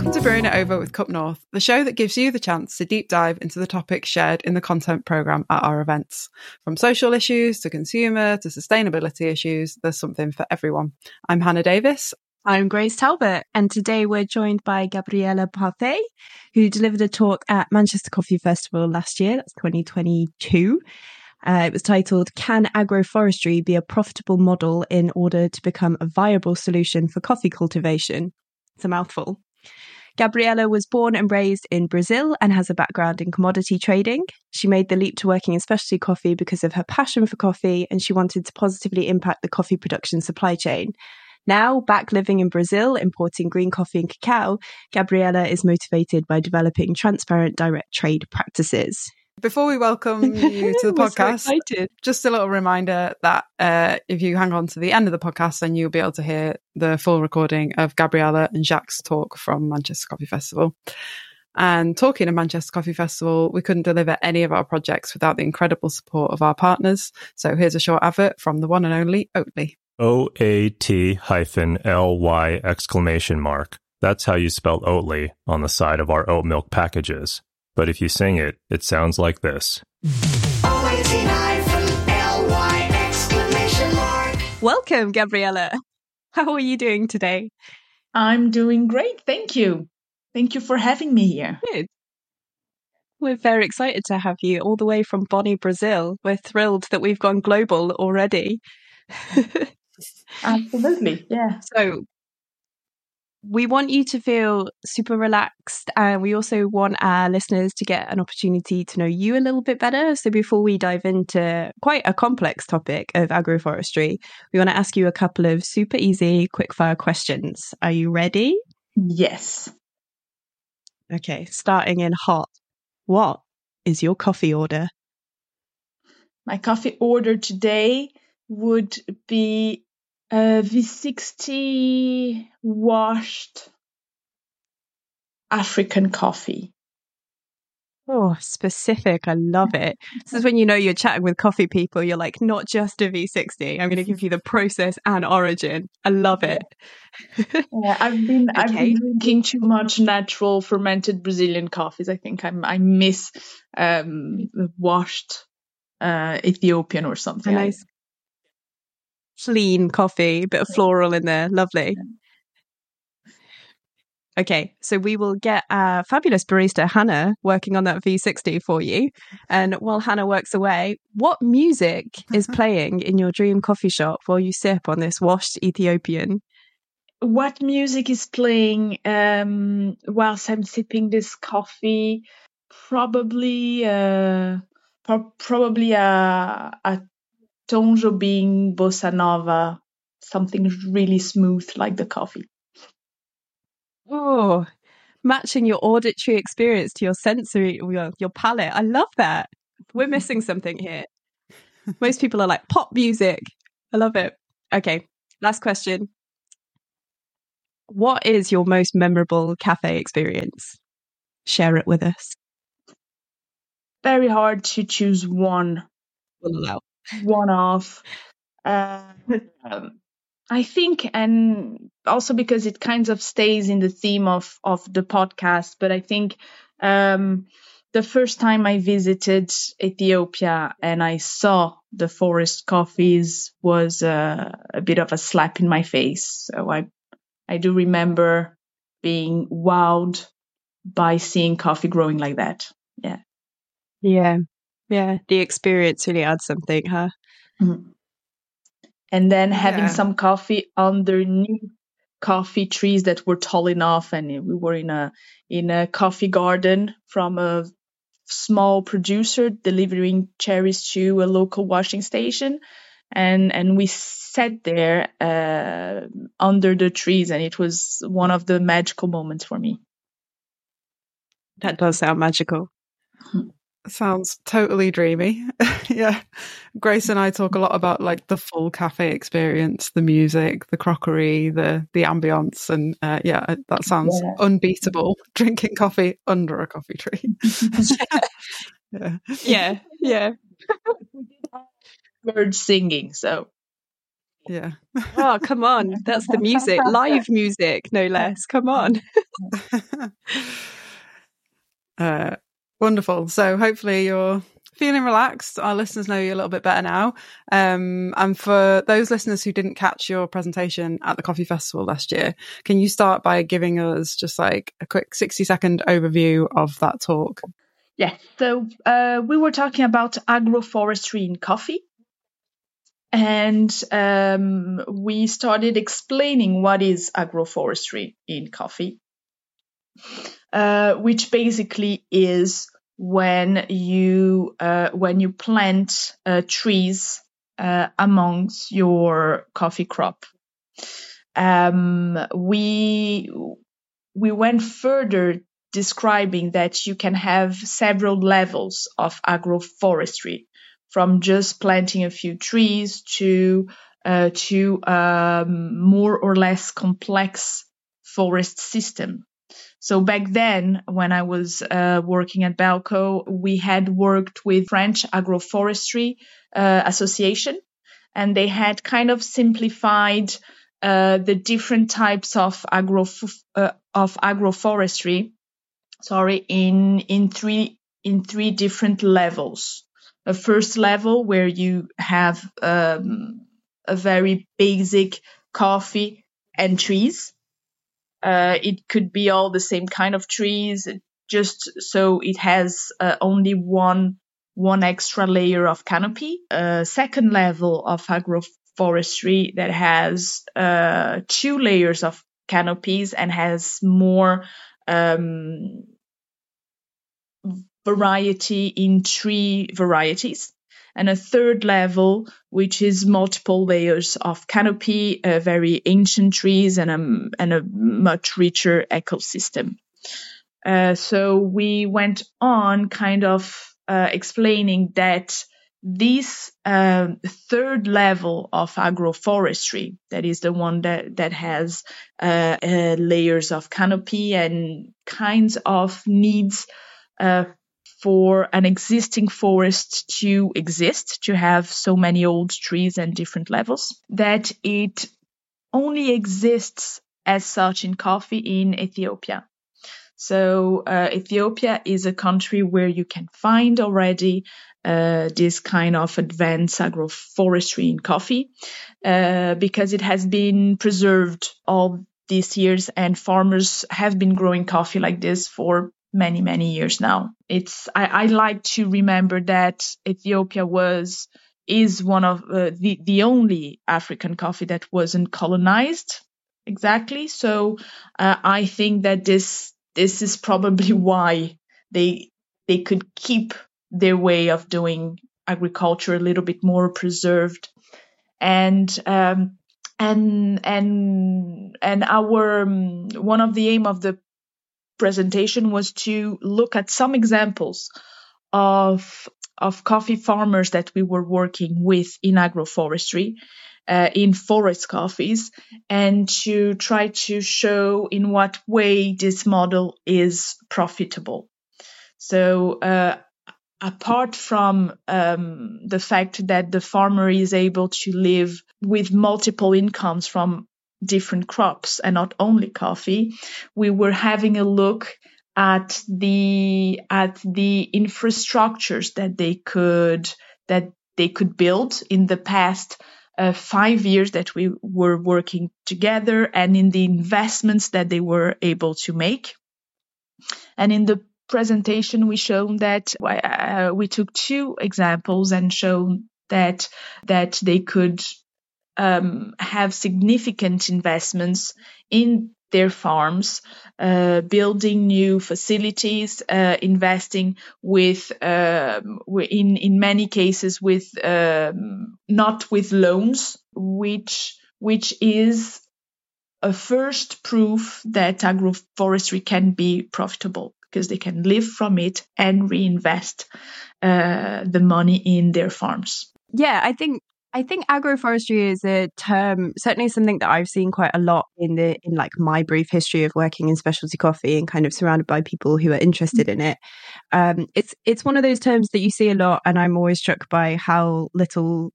Welcome to Brewing It Over with Cup North, the show that gives you the chance to deep dive into the topics shared in the content programme at our events. From social issues to consumer to sustainability issues, there's something for everyone. I'm Hannah Davis. I'm Grace Talbot, and today we're joined by Gabriela Parfait, who delivered a talk at Manchester Coffee Festival last year, that's 2022. Uh, it was titled Can Agroforestry Be a Profitable Model in Order to Become a Viable Solution for Coffee Cultivation? It's a mouthful. Gabriela was born and raised in Brazil and has a background in commodity trading. She made the leap to working in specialty coffee because of her passion for coffee and she wanted to positively impact the coffee production supply chain. Now, back living in Brazil, importing green coffee and cacao, Gabriela is motivated by developing transparent direct trade practices. Before we welcome you to the podcast, so just a little reminder that uh, if you hang on to the end of the podcast, then you'll be able to hear the full recording of Gabriela and Jacques' talk from Manchester Coffee Festival. And talking of Manchester Coffee Festival, we couldn't deliver any of our projects without the incredible support of our partners. So here's a short advert from the one and only Oatly. O A T hyphen L Y exclamation mark. That's how you spell Oatly on the side of our oat milk packages. But if you sing it, it sounds like this. Welcome, Gabriela. How are you doing today? I'm doing great. Thank you. Thank you for having me here. Good. We're very excited to have you all the way from Bonny, Brazil. We're thrilled that we've gone global already. Absolutely. Yeah. So, we want you to feel super relaxed and we also want our listeners to get an opportunity to know you a little bit better. So before we dive into quite a complex topic of agroforestry we want to ask you a couple of super easy quickfire questions. Are you ready? Yes. okay starting in hot what is your coffee order? My coffee order today would be a V60 washed African coffee. Oh, specific. I love it. This is when you know you're chatting with coffee people. You're like, not just a V60. I'm going to give you the process and origin. I love it. Yeah, I've been I've been drinking too much natural fermented Brazilian coffees. I think I'm I miss um the washed uh Ethiopian or A something. nice clean coffee, a bit of floral in there. Lovely. Okay, so we will get our fabulous barista Hannah working on that V60 for you. And while Hannah works away, what music is playing in your dream coffee shop while you sip on this washed Ethiopian? what music is playing um whilst I'm sipping this coffee? Probably uh pro- probably a a Tom Jobim bossa nova, something really smooth like the coffee. Oh, matching your auditory experience to your sensory, your, your palate. I love that. We're missing something here. Most people are like pop music. I love it. Okay, last question. What is your most memorable cafe experience? Share it with us. Very hard to choose one We'll allow. One off. Uh, um, I think, and also because it kind of stays in the theme of of the podcast, but I think um, the first time I visited Ethiopia and I saw the forest coffees was uh, a bit of a slap in my face. So I I do remember being wowed by seeing coffee growing like that. Yeah. Yeah. Yeah. The experience really adds something, huh? Mhm. And then having Yeah. some coffee underneath coffee trees that were tall enough, and we were in a in a coffee garden from a small producer delivering cherries to a local washing station, and and we sat there uh, under the trees, and it was one of the magical moments for me. That does sound magical. Sounds totally dreamy. yeah. Grace and I talk a lot about like the full cafe experience, the music, the crockery, the the ambience and uh, yeah, that sounds Yeah. unbeatable drinking coffee under a coffee tree. yeah. Yeah. Yeah. Birds singing, so Yeah. oh, come on. That's the music, live music, no less. Come on. uh, wonderful. So hopefully you're feeling relaxed. Our listeners know you a little bit better now. Um, and for those listeners who didn't catch your presentation at the Coffee Festival last year, can you start by giving us just like a quick 60 second overview of that talk? Yeah. So uh, we were talking about agroforestry in coffee. And um, we started explaining what is agroforestry in coffee, uh, which basically is when you uh, when you plant uh, trees uh, amongst your coffee crop. Um, we we went further describing that you can have several levels of agroforestry, from just planting a few trees to uh, to um, more or less complex forest system so back then, when I was uh, working at Belco, we had worked with French Agroforestry uh, Association, and they had kind of simplified uh, the different types of agro uh, of agroforestry. Sorry, in in three in three different levels. A first level where you have um, a very basic coffee and trees uh, it could be all the same kind of trees, just so it has uh, only one one extra layer of canopy. A second level of agroforestry that has uh, two layers of canopies and has more um, variety in tree varieties and a third level, which is multiple layers of canopy, uh, very ancient trees, and a, and a much richer ecosystem. Uh, so we went on kind of uh, explaining that this uh, third level of agroforestry, that is the one that, that has uh, uh, layers of canopy and kinds of needs uh, for an existing forest to exist, to have so many old trees and different levels, that it only exists as such in coffee in Ethiopia. So uh, Ethiopia is a country where you can find already uh, this kind of advanced agroforestry in coffee uh, because it has been preserved all these years and farmers have been growing coffee like this for many many years now. It's i, I like to remember that ethiopia was is one of uh, the the only african coffee that wasn't colonized. Exactly. So uh, i think that this this is probably why they they could keep their way of doing agriculture a little bit more preserved. And um, and and and our um, one of the aim of the presentation was to look at some examples of of coffee farmers that we were working with in agroforestry, uh, in forest coffees, and to try to show in what way this model is profitable. So, uh, apart from um, the fact that the farmer is able to live with multiple incomes from different crops and not only coffee, we were having a look at the at the infrastructures that they could that they could build in the past uh, five years that we were working together and in the investments that they were able to make. And in the presentation, we shown that uh, we took two examples and shown that that they could um, have significant investments in their farms, uh, building new facilities, uh, investing with, uh, in in many cases with um, not with loans, which which is a first proof that agroforestry can be profitable because they can live from it and reinvest uh, the money in their farms. Yeah, I think I think agroforestry is a term, certainly something that I've seen quite a lot in the in like my brief history of working in specialty coffee and kind of surrounded by people who are interested in it. Um, it's it's one of those terms that you see a lot, and I'm always struck by how little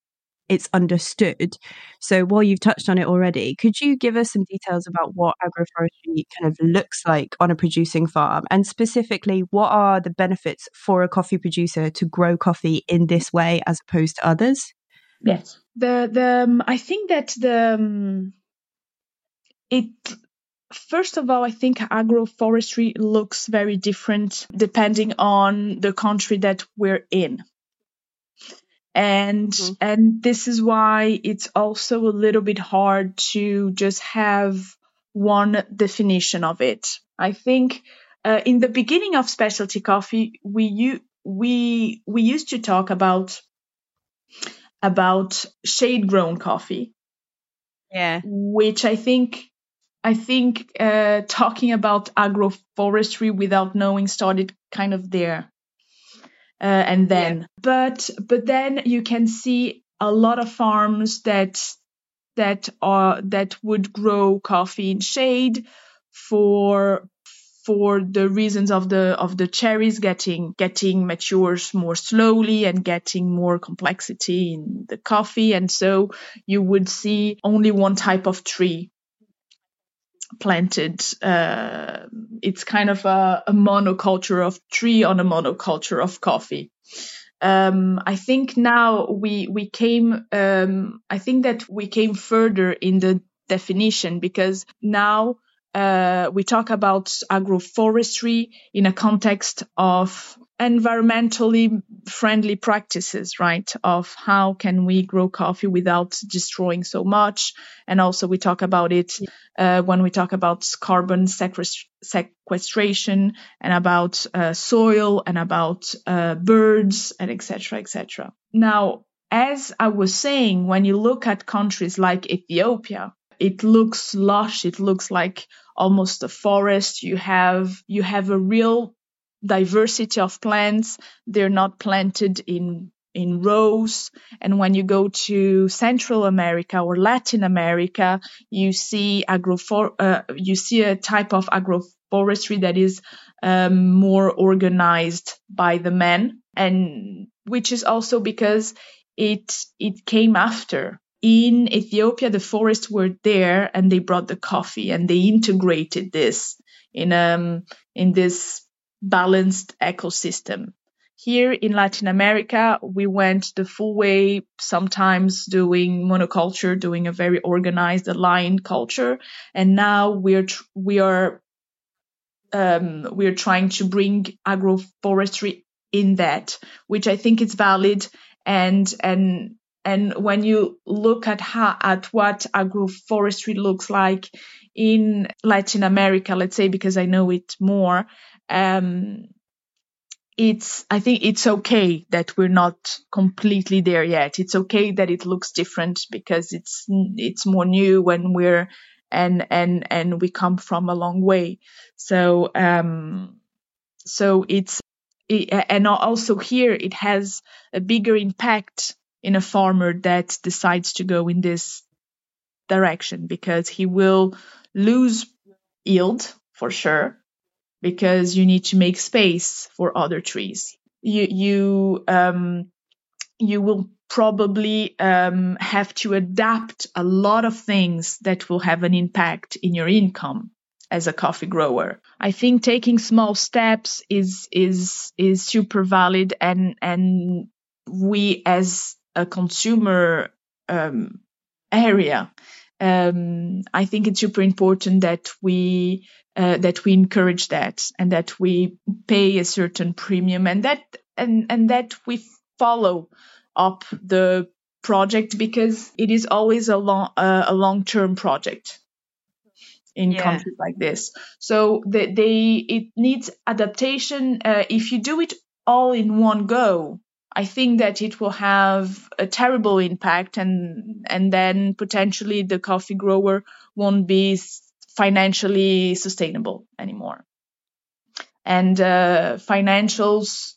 it's understood. So while you've touched on it already, could you give us some details about what agroforestry kind of looks like on a producing farm and specifically what are the benefits for a coffee producer to grow coffee in this way as opposed to others? Yes. The the um, I think that the um, it First of all, I think agroforestry looks very different depending on the country that we're in and mm-hmm. and this is why it's also a little bit hard to just have one definition of it i think uh, in the beginning of specialty coffee we we we used to talk about about shade grown coffee yeah which i think i think uh, talking about agroforestry without knowing started kind of there uh, and then yeah. but but then you can see a lot of farms that that are that would grow coffee in shade for for the reasons of the of the cherries getting getting matures more slowly and getting more complexity in the coffee and so you would see only one type of tree planted. Uh, it's kind of a, a, monoculture of tree on a monoculture of coffee. Um, I think now we we came. Um, I think that we came further in the definition because now uh, we talk about agroforestry in a context of environmentally friendly practices, right? Of how can we grow coffee without destroying so much. And also we talk about it uh, when we talk about carbon sequestration and about uh, soil and about uh, birds and etc. etc. Now, as I was saying, when you look at countries like Ethiopia, it looks lush. It looks like almost a forest. You have you have a real diversity of plants. They're not planted in in rows. And when you go to Central America or Latin America, you see agrofor- uh, you see a type of agroforestry that is um, more organized by the men, and which is also because it it came after. In Ethiopia, the forests were there, and they brought the coffee, and they integrated this in um in this balanced ecosystem. Here in Latin America, we went the full way, sometimes doing monoculture, doing a very organized, aligned culture, and now we're tr- we are um, we're trying to bring agroforestry in that, which I think is valid. And and and when you look at how at what agroforestry looks like in Latin America, let's say because I know it more, um, it's I think it's okay that we're not completely there yet. It's okay that it looks different because it's it's more new when we're and and and we come from a long way. So um so it's it, and also here it has a bigger impact in a farmer that decides to go in this direction because he will lose yield for sure because you need to make space for other trees. You you um, you will probably um, have to adapt a lot of things that will have an impact in your income as a coffee grower. I think taking small steps is is is super valid and and we as a consumer um, area um, I think it's super important that we uh, that we encourage that and that we pay a certain premium and that and and that we follow up the project because it is always a long uh, a long term project in yeah. countries like this. So they, they it needs adaptation. Uh, if you do it all in one go, I think that it will have a terrible impact and and then potentially the coffee grower won't be financially sustainable anymore. And uh, financials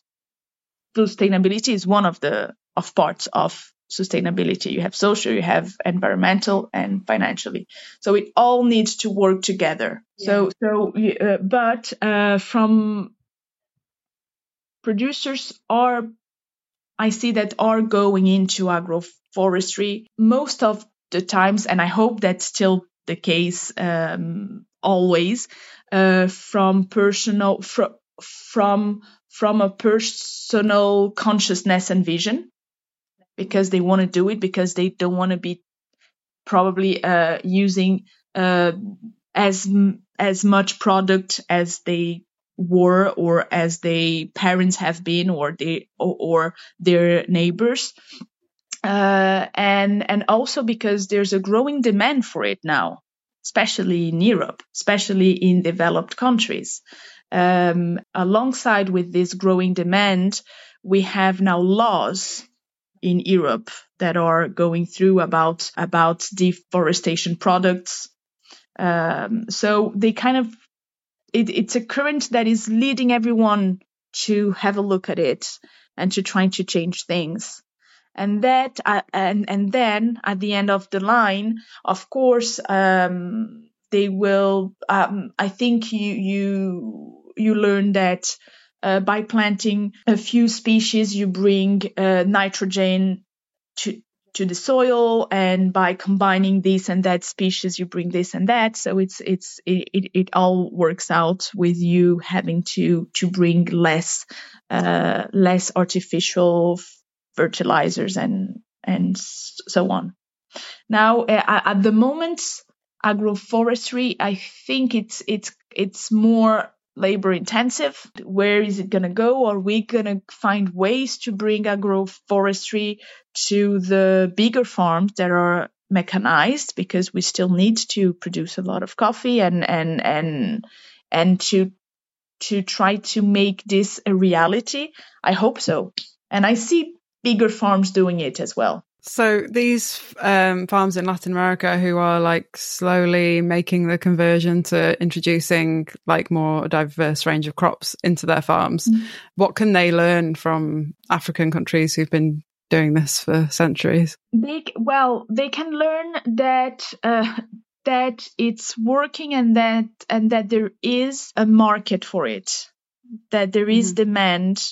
sustainability is one of the of parts of sustainability. You have social, you have environmental, and financially. So it all needs to work together. Yeah. So so uh, but uh, from producers are I see that are going into agroforestry most of the times, and I hope that's still the case um, always, uh, from personal fr- from from a personal consciousness and vision, because they want to do it because they don't want to be probably uh, using uh, as as much product as they were or as they parents have been or they or, or their neighbors. Uh, and and also because there's a growing demand for it now especially in europe especially in developed countries. Um, alongside with this growing demand we have now laws in europe that are going through about about deforestation products. Um, so they kind of it, it's a current that is leading everyone to have a look at it and to trying to change things. And that uh, and and then at the end of the line of course um, they will um, i think you you you learn that uh, by planting a few species you bring uh, nitrogen to to the soil and by combining this and that species you bring this and that. So it's it's it, it, all works out with you having to to bring less uh, less artificial fertilizers and and so on. Now uh, at the moment agroforestry i think it's it's it's more labor intensive. Where is it going to go? Are we going to find ways to bring agroforestry to the bigger farms that are mechanized because we still need to produce a lot of coffee and and and and to to try to make this a reality? I hope so. And I see bigger farms doing it as well. So these um, farms in Latin America who are like slowly making the conversion to introducing like more diverse range of crops into their farms, mm-hmm. what can they learn from African countries who've been doing this for centuries? They well, they can learn that uh, that it's working and that and that there is a market for it, that there is mm-hmm. demand,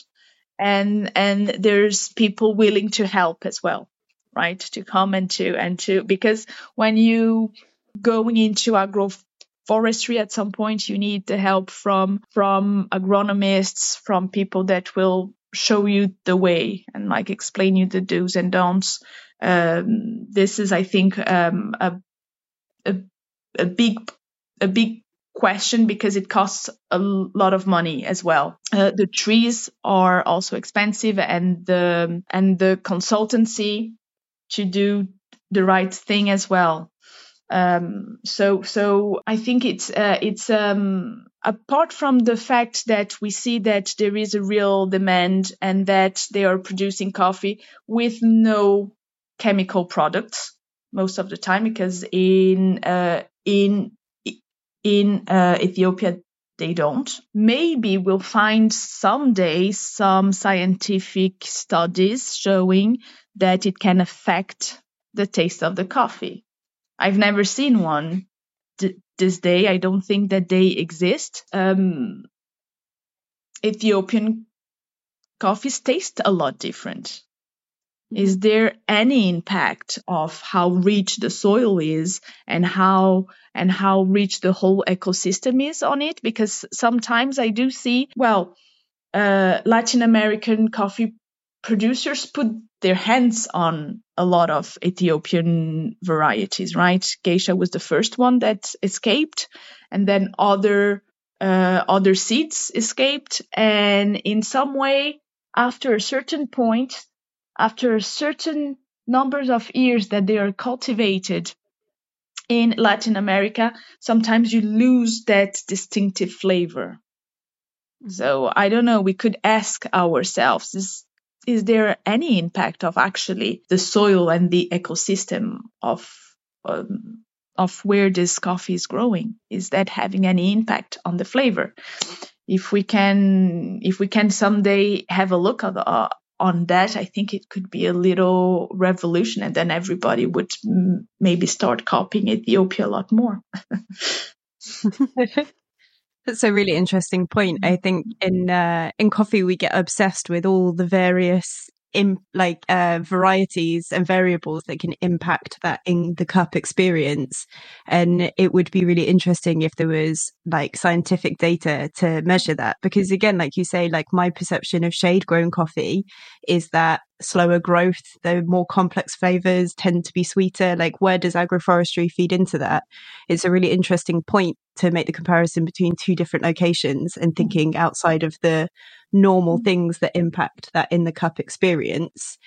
and and there's people willing to help as well right? To come and to and to because when you going into agroforestry at some point you need the help from from agronomists, from people that will show you the way and like explain you the do's and don'ts. Um, this is, I think, um, a, a a big a big question because it costs a lot of money as well. Uh, the trees are also expensive, and the and the consultancy to do the right thing as well. Um, so, so I think it's uh, it's um, apart from the fact that we see that there is a real demand and that they are producing coffee with no chemical products most of the time, because in uh, in in uh, Ethiopia they don't. Maybe we'll find someday some scientific studies showing that it can affect the taste of the coffee. I've never seen one D- this day. I don't think that they exist. Um, Ethiopian coffees taste a lot different. Is mm-hmm. there any impact of how rich the soil is and how and how rich the whole ecosystem is on it? Because sometimes I do see, well, uh, Latin American coffee producers put their hands on a lot of Ethiopian varieties, right? Geisha was the first one that escaped, and then other uh, other seeds escaped, and in some way, after a certain point, after certain numbers of years that they are cultivated in Latin America, sometimes you lose that distinctive flavor. So I don't know. We could ask ourselves: Is is there any impact of actually the soil and the ecosystem of um, of where this coffee is growing? Is that having any impact on the flavor? If we can, if we can someday have a look at, uh, on that, I think it could be a little revolution, and then everybody would m- maybe start copying Ethiopia a lot more. That's a really interesting point. I think in uh, in coffee we get obsessed with all the various in like uh, varieties and variables that can impact that in the cup experience. And it would be really interesting if there was like scientific data to measure that. Because again, like you say, like my perception of shade grown coffee is that slower growth, the more complex flavors tend to be sweeter. Like, where does agroforestry feed into that? It's a really interesting point to make the comparison between two different locations and thinking outside of the normal things that impact that in the cup experience.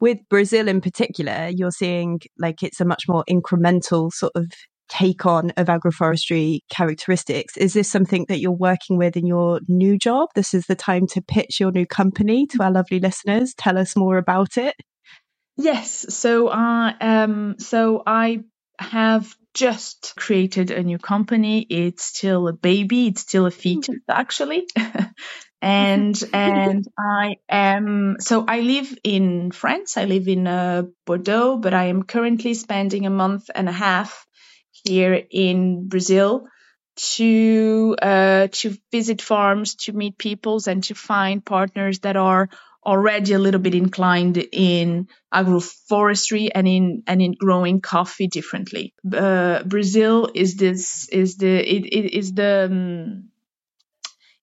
With Brazil in particular, you're seeing like it's a much more incremental sort of take on of agroforestry characteristics. Is this something that you're working with in your new job? This is the time to pitch your new company to our lovely listeners. Tell us more about it. Yes. So, uh, um, so I have just created a new company. It's still a baby. It's still a fetus, actually. and and I am so I live in France. I live in uh, Bordeaux, but I am currently spending a month and a half here in Brazil to uh, to visit farms, to meet peoples, and to find partners that are already a little bit inclined in agroforestry and in and in growing coffee differently. Uh, Brazil is this is the it, it is the um,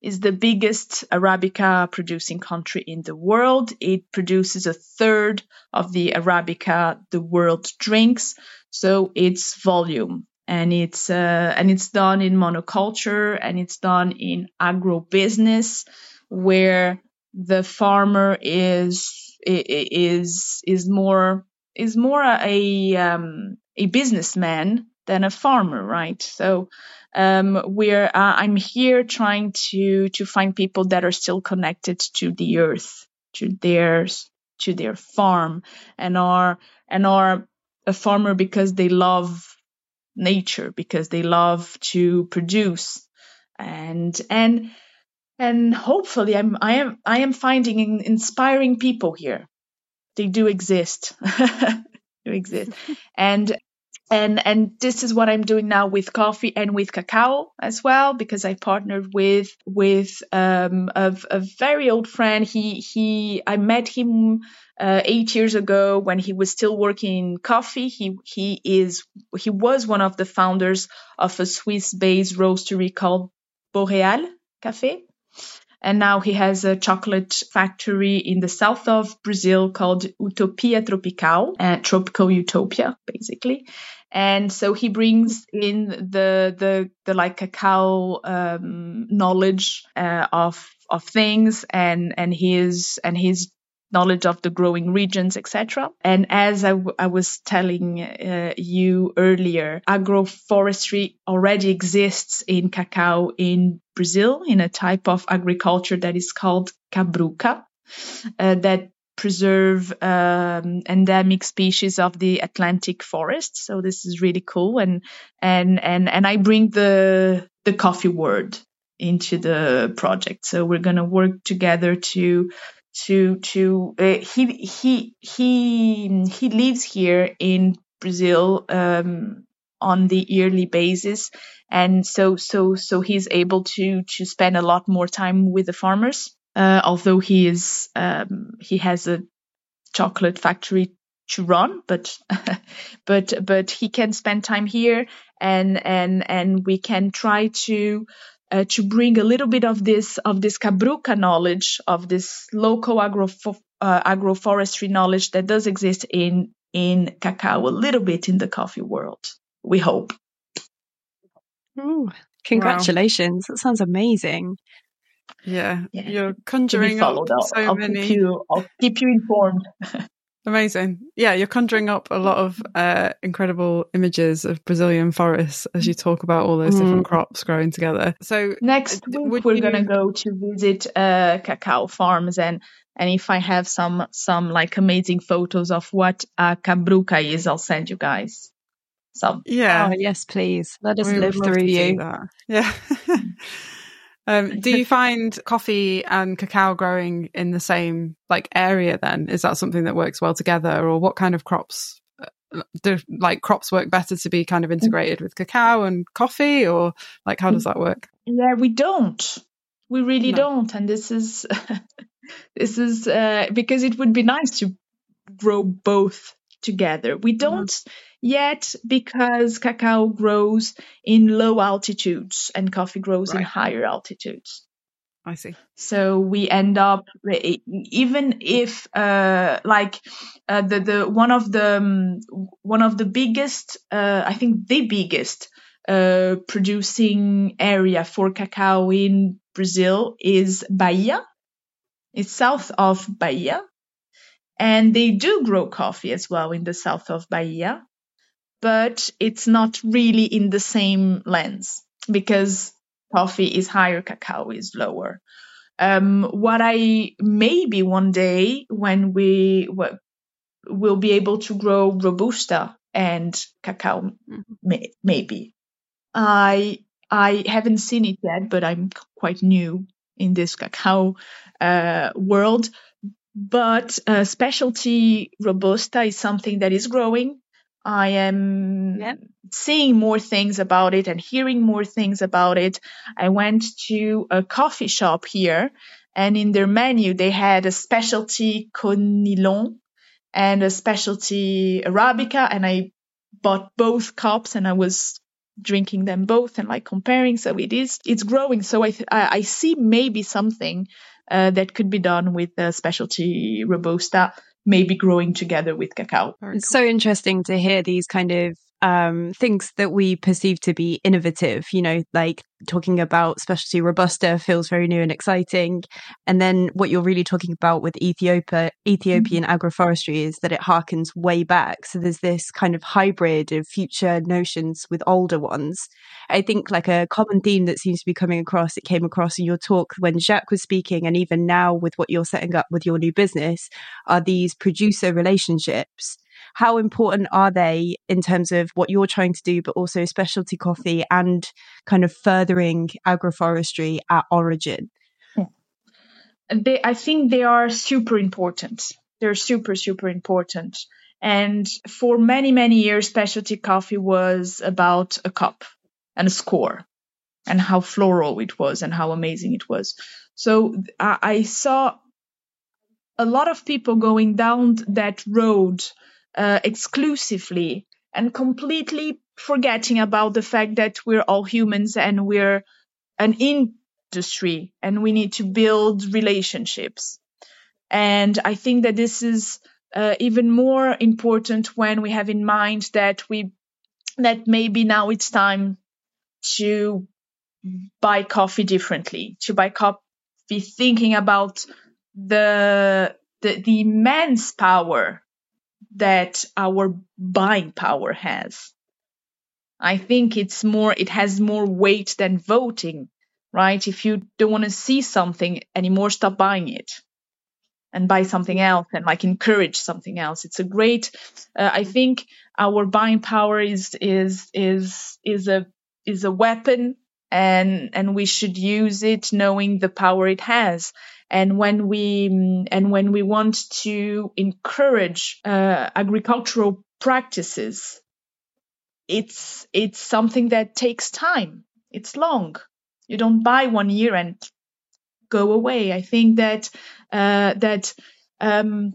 is the biggest Arabica producing country in the world. It produces a third of the Arabica the world drinks. So it's volume and it's uh, and it's done in monoculture and it's done in agro business where the farmer is is is more is more a um, a businessman than a farmer, right? So um, we're uh, I'm here trying to to find people that are still connected to the earth, to their to their farm, and are and are a farmer because they love nature, because they love to produce, and and and hopefully I'm I am I am finding inspiring people here. They do exist. do exist. and and and this is what I'm doing now with coffee and with cacao as well because I partnered with with um, a, a very old friend. He he I met him uh, eight years ago when he was still working in coffee. He he is he was one of the founders of a Swiss-based roastery called Boreal Cafe and now he has a chocolate factory in the south of Brazil called Utopia Tropical, uh, Tropical Utopia, basically. And so he brings in the the the like cacao um, knowledge uh, of of things and and his and his knowledge of the growing regions, etc. And as I, w- I was telling uh, you earlier, agroforestry already exists in cacao in Brazil in a type of agriculture that is called cabruca, uh, that preserve um, endemic species of the Atlantic forest. So this is really cool, and and and and I bring the the coffee word into the project. So we're going to work together to to to uh, he he he he lives here in Brazil um, on the yearly basis, and so so so he's able to to spend a lot more time with the farmers. Uh, although he is um, he has a chocolate factory to run, but but but he can spend time here, and and and we can try to uh, to bring a little bit of this of this cabruca knowledge of this local agro uh, agroforestry knowledge that does exist in in cacao a little bit in the coffee world we hope Ooh, congratulations wow. that sounds amazing yeah, yeah. you're conjuring up so I'll many keep you, I'll keep you informed Amazing. Yeah, you're conjuring up a lot of uh, incredible images of Brazilian forests as you talk about all those mm. different crops growing together. So next week we're you... going to go to visit uh, cacao farms and and if I have some some like amazing photos of what a cabruca is, I'll send you guys. So yeah, oh, yes, please let us we live through you. Yeah. Um, do you find coffee and cacao growing in the same like area? Then is that something that works well together, or what kind of crops uh, do like crops work better to be kind of integrated with cacao and coffee, or like how does that work? Yeah, we don't. We really no. don't, and this is this is uh, because it would be nice to grow both together. We Mm-hmm. don't yet because cacao grows in low altitudes and coffee grows in higher altitudes. I see. So we end up even if uh, like uh, the the one of the um, one of the biggest uh, I think the biggest uh, producing area for cacao in Brazil is Bahia. It's south of Bahia, and they do grow coffee as well in the south of Bahia, but it's not really in the same lens because coffee is higher, cacao is lower. Um, what I maybe one day when we w- will be able to grow robusta and cacao, may, maybe. I I haven't seen it yet, but I'm quite new in this cacao uh, world. But uh, specialty robusta is something that is growing. I am Yeah. seeing more things about it and hearing more things about it. I went to a coffee shop here, and in their menu they had a specialty Conilon and a specialty Arabica, and I bought both cups and I was drinking them both and like comparing. So it is it's growing. So I th- I, I see maybe something uh, that could be done with the specialty robusta, maybe growing together with cacao. It's so interesting to hear these kind of um, things that we perceive to be innovative, you know, like talking about specialty robusta feels very new and exciting. And then what you're really talking about with Ethiopia, Ethiopian agroforestry is that it harkens way back. So there's this kind of hybrid of future notions with older ones. I think like a common theme that seems to be coming across, it came across in your talk when Jacques was speaking, and even now with what you're setting up with your new business, are these producer relationships. How important are they in terms of what you're trying to do, but also specialty coffee and kind of furthering agroforestry at origin? they I think they are super important. They're super super important. And for many many years, specialty coffee was about a cup and a score, and how floral it was and how amazing it was. So I, I saw a lot of people going down that road uh, exclusively and completely forgetting about the fact that we're all humans and we're an industry and we need to build relationships. And I think that this is uh, even more important when we have in mind that we that maybe now it's time to buy coffee differently, to buy coffee thinking about the the, the immense power that our buying power has. I think it's more, it has more weight than voting, right? If you don't want to see something anymore, stop buying it and buy something else and like encourage something else. It's a great, uh, I think our buying power is, is, is, is a, is a weapon and, and we should use it knowing the power it has and when we and when we want to encourage uh, agricultural practices it's it's something that takes time. It's long. You don't buy one year and go away. I think that uh, that um,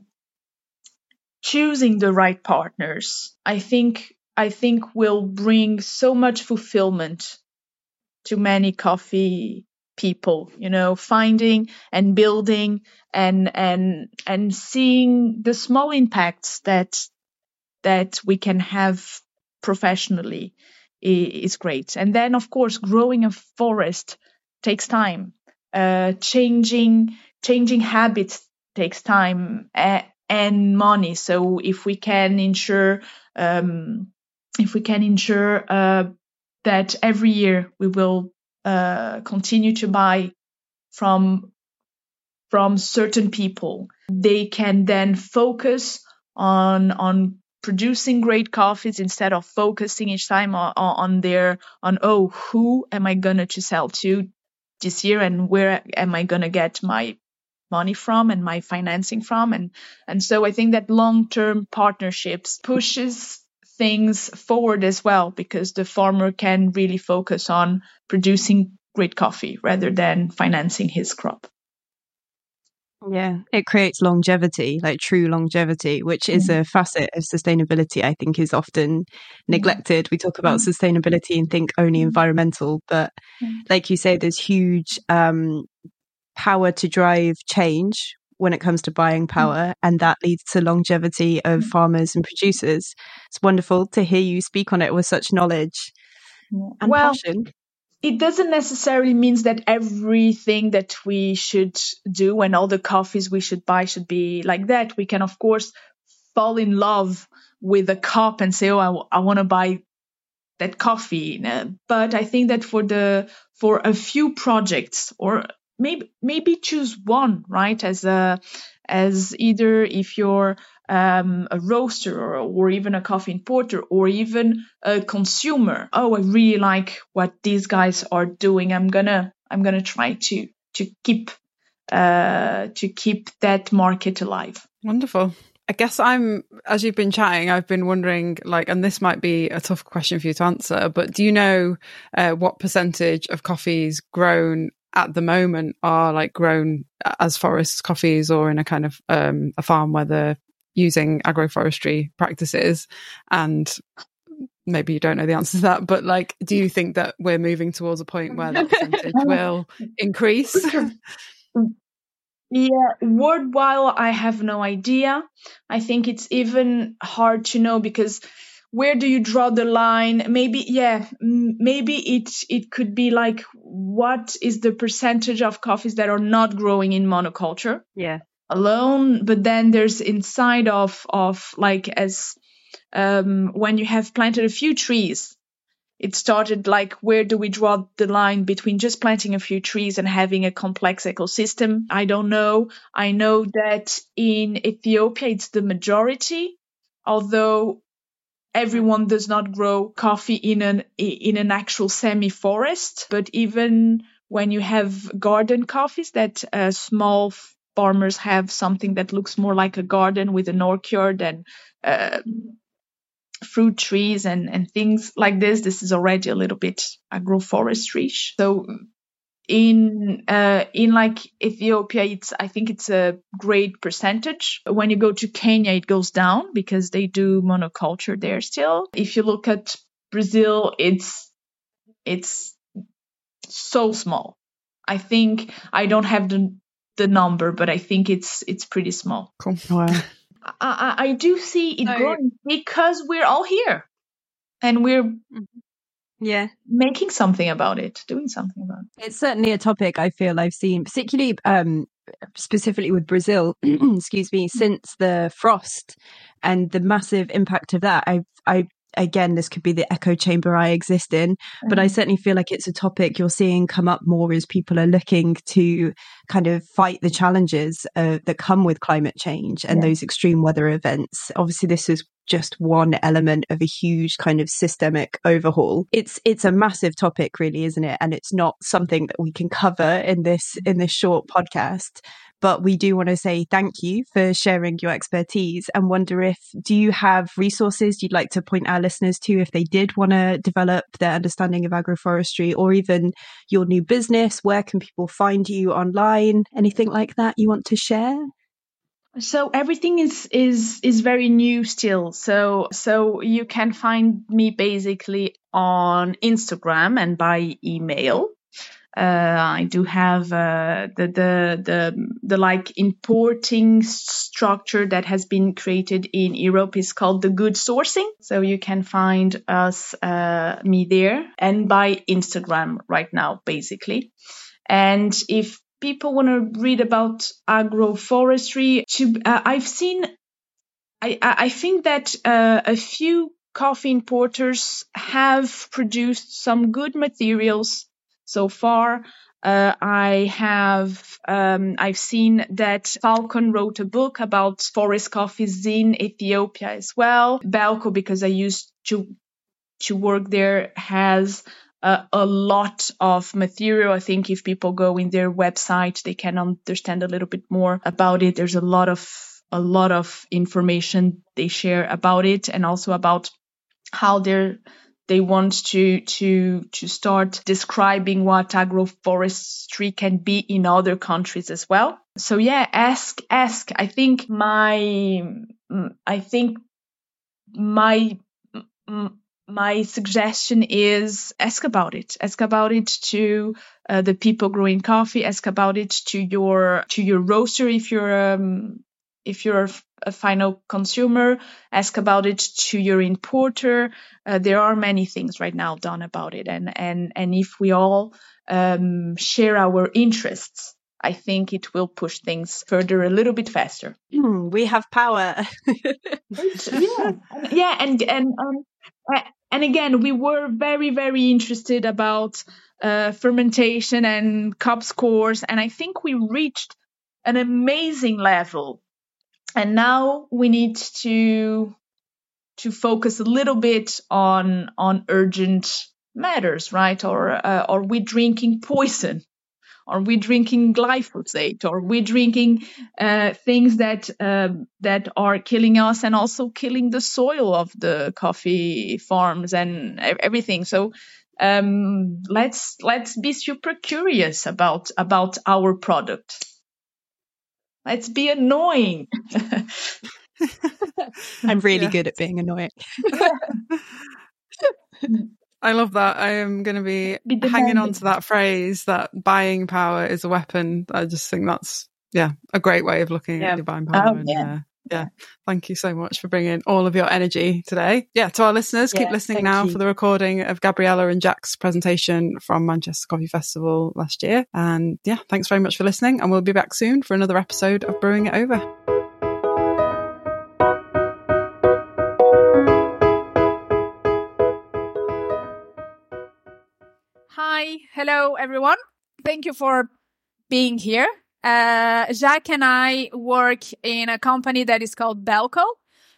choosing the right partners i think i think will bring so much fulfillment to many coffee people you know finding and building and and and seeing the small impacts that that we can have professionally is great. And then of course growing a forest takes time. Uh, changing changing habits takes time and money. So if we can ensure um, if we can ensure uh, that every year we will uh, continue to buy from from certain people. They can then focus on on producing great coffees instead of focusing each time on, on their on oh who am I gonna to sell to this year and where am I gonna get my money from and my financing from and and so I think that long term partnerships pushes things forward as well because the farmer can really focus on producing great coffee rather than financing his crop. Yeah, it creates longevity, like true longevity, which is mm. a facet of sustainability I think is often neglected. We talk about mm. sustainability and think only mm. environmental, but like you say, there's huge um, power to drive change when it comes to buying mm. power, and that leads to longevity of mm. farmers and producers. It's wonderful to hear you speak on it with such knowledge and Well, passion. it doesn't necessarily means that everything that we should do and all the coffees we should buy should be like that. We can, of course, fall in love with a cup and say, "Oh, I, want to buy that coffee." But I think that for the for a few projects, or maybe maybe choose one, right? As a as either if you're um, a roaster or, or even a coffee importer or even a consumer. Oh, I really like what these guys are doing. I'm gonna I'm gonna try to to keep uh, to keep that market alive. Wonderful. I guess I'm, as you've been chatting, I've been wondering, like, and this might be a tough question for you to answer, but do you know uh, what percentage of coffees grown at the moment are like grown as forest coffees or in a kind of um, a farm where they're using agroforestry practices? And maybe you don't know the answer to that, but like, do you think that we're moving towards a point where that percentage will increase? Yeah, worthwhile, I have no idea. I think it's even hard to know because where do you draw the line? Maybe, yeah, maybe it it could be like what is the percentage of coffees that are not growing in monoculture Yeah. alone? But then there's inside of of like as um, when you have planted a few trees, it started like where do we draw the line between just planting a few trees and having a complex ecosystem i don't know i know that in ethiopia it's the majority although everyone does not grow coffee in an in an actual semi forest but even when you have garden coffees that uh, small farmers have something that looks more like a garden with an orchard and uh, fruit trees and, and things like this. This is already a little bit agroforestry. So in uh, in like Ethiopia, it's I think it's a great percentage. When you go to Kenya, it goes down because they do monoculture there still. If you look at Brazil, it's it's so small. I think I don't have the the number, but I think it's it's pretty small. Cool. Wow. I, I, I do see it So- growing because we're all here and we're Yeah. making something about it, doing something about it. It's certainly a topic I feel I've seen, particularly um, specifically with Brazil, excuse me, since the frost and the massive impact of that. I, I, again, this could be the echo chamber I exist in, but I certainly feel like it's a topic you're seeing come up more as people are looking to kind of fight the challenges uh, that come with climate change and Yeah. those extreme weather events. Obviously, this is just one element of a huge kind of systemic overhaul. It's it's a massive topic really, isn't it? And it's not something that we can cover in this in this short podcast. But we do want to say thank you for sharing your expertise and wonder if do you have resources you'd like to point our listeners to if they did want to develop their understanding of agroforestry or even your new business, where can people find you online? Anything like that you want to share? So everything is is is very new still. So so you can find me basically on Instagram and by email. Uh, I do have uh, the the the the like importing structure that has been created in Europe is called the Good Sourcing. So you can find us uh, me there and by Instagram right now basically. And if people want to read about agroforestry, to uh, I've seen, I I think that uh, a few coffee importers have produced some good materials so far. Uh, I have um, I've seen that Falcon wrote a book about forest coffees in Ethiopia as well. Belco, because I used to to work there, has uh, a lot of material. I think if people go in their website, they can understand a little bit more about it. There's a lot of a lot of information they share about it, and also about how they're they want to to to start describing what agroforestry can be in other countries as well. so yeah, ask, ask. I think my, I think my, my suggestion is ask about it. Ask about it to uh, the people growing coffee. Ask about it to your to your roaster if you're um, if you're a final consumer. Ask about it to your importer. Uh, there are many things right now done about it, and and and if we all um, share our interests I think it will push things further a little bit faster. Mm, we have power. yeah, yeah, and and um, and again, we were very very interested about uh, fermentation and cup scores, and I think we reached an amazing level. And now we need to to focus a little bit on on urgent matters, right? Or uh, are we drinking poison? Are we drinking glyphosate? Are we drinking uh, things that uh, that are killing us and also killing the soil of the coffee farms and everything? So um, let's let's be super curious about about our product. Let's be annoying. I'm really yeah. good at being annoying. I love that. I am going to be, be hanging on to that phrase that buying power is a weapon. I just think that's, yeah, a great way of looking yeah. at your buying power. Oh, and, yeah. Uh, Yeah. Thank you so much for bringing all of your energy today. Yeah. To our listeners, yeah, keep listening now you. for the recording of Gabriela and Jack's presentation from Manchester Coffee Festival last year. And yeah, thanks very much for listening. And we'll be back soon for another episode of Brewing It Over. Hi, hello, everyone. Thank you for being here. Uh, Jacques and I work in a company that is called Belco.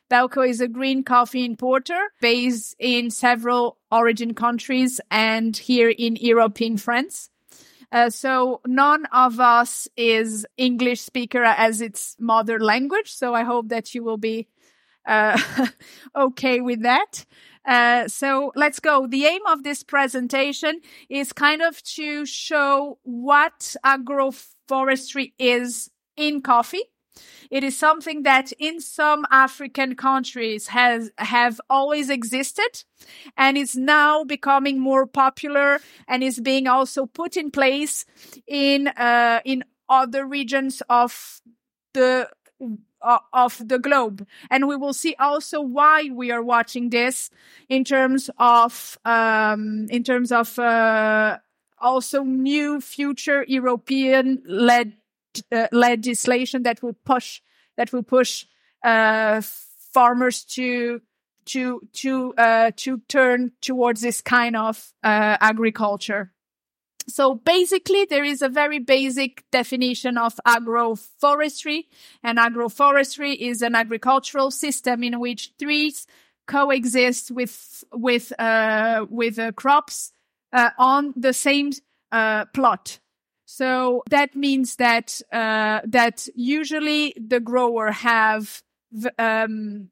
Belco is a green coffee importer based in several origin countries and here in Europe, in France. Uh, so none of us is English speaker as its mother language. So I hope that you will be uh, okay with that. Uh, so let's go. The aim of this presentation is kind of to show what agroforestry is in coffee. It is something that in some African countries has have always existed and is now becoming more popular and is being also put in place in uh, in other regions of the uh, of the globe. And we will see also why we are watching this in terms of, um, in terms of, uh, also new future European led uh, legislation that will push, that will push, uh, farmers to, to, to, uh, to turn towards this kind of, uh, agriculture. So basically, there is a very basic definition of agroforestry. And agroforestry is an agricultural system in which trees coexist with, with, uh, with uh, crops, uh, on the same, uh, plot. So that means that, uh, that usually the grower have, um,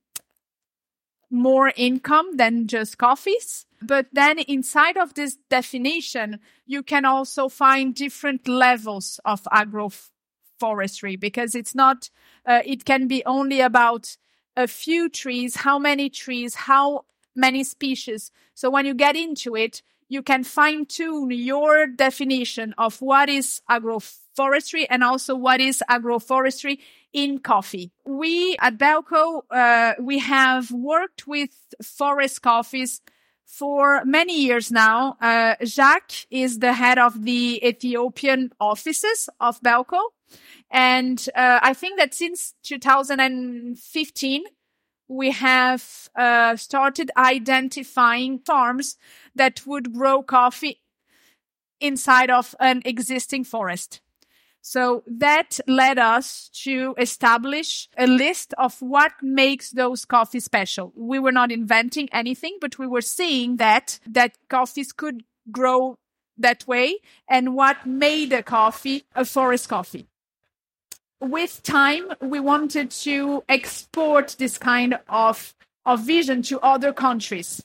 more income than just coffees. But then inside of this definition, you can also find different levels of agroforestry because it's not, uh, it can be only about a few trees, how many trees, how many species. So when you get into it, you can fine tune your definition of what is agroforestry and also what is agroforestry in coffee. We at Belco, uh, we have worked with forest coffees for many years now. Uh, Jacques is the head of the Ethiopian offices of Belco. And uh, I think that since 2015, we have uh, started identifying farms that would grow coffee inside of an existing forest. So that led us to establish a list of what makes those coffees special. We were not inventing anything, but we were seeing that, that coffees could grow that way and what made a coffee a forest coffee. With time, we wanted to export this kind of, of vision to other countries.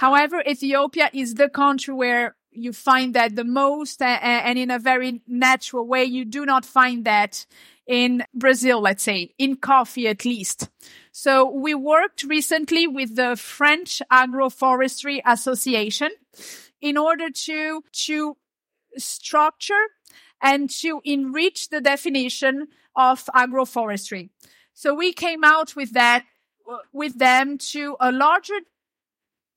However, Ethiopia is the country where you find that the most and in a very natural way. You do not find that in Brazil, let's say, in coffee at least. So we worked recently with the French Agroforestry Association in order to, to structure and to enrich the definition of agroforestry. So we came out with that, with them to a larger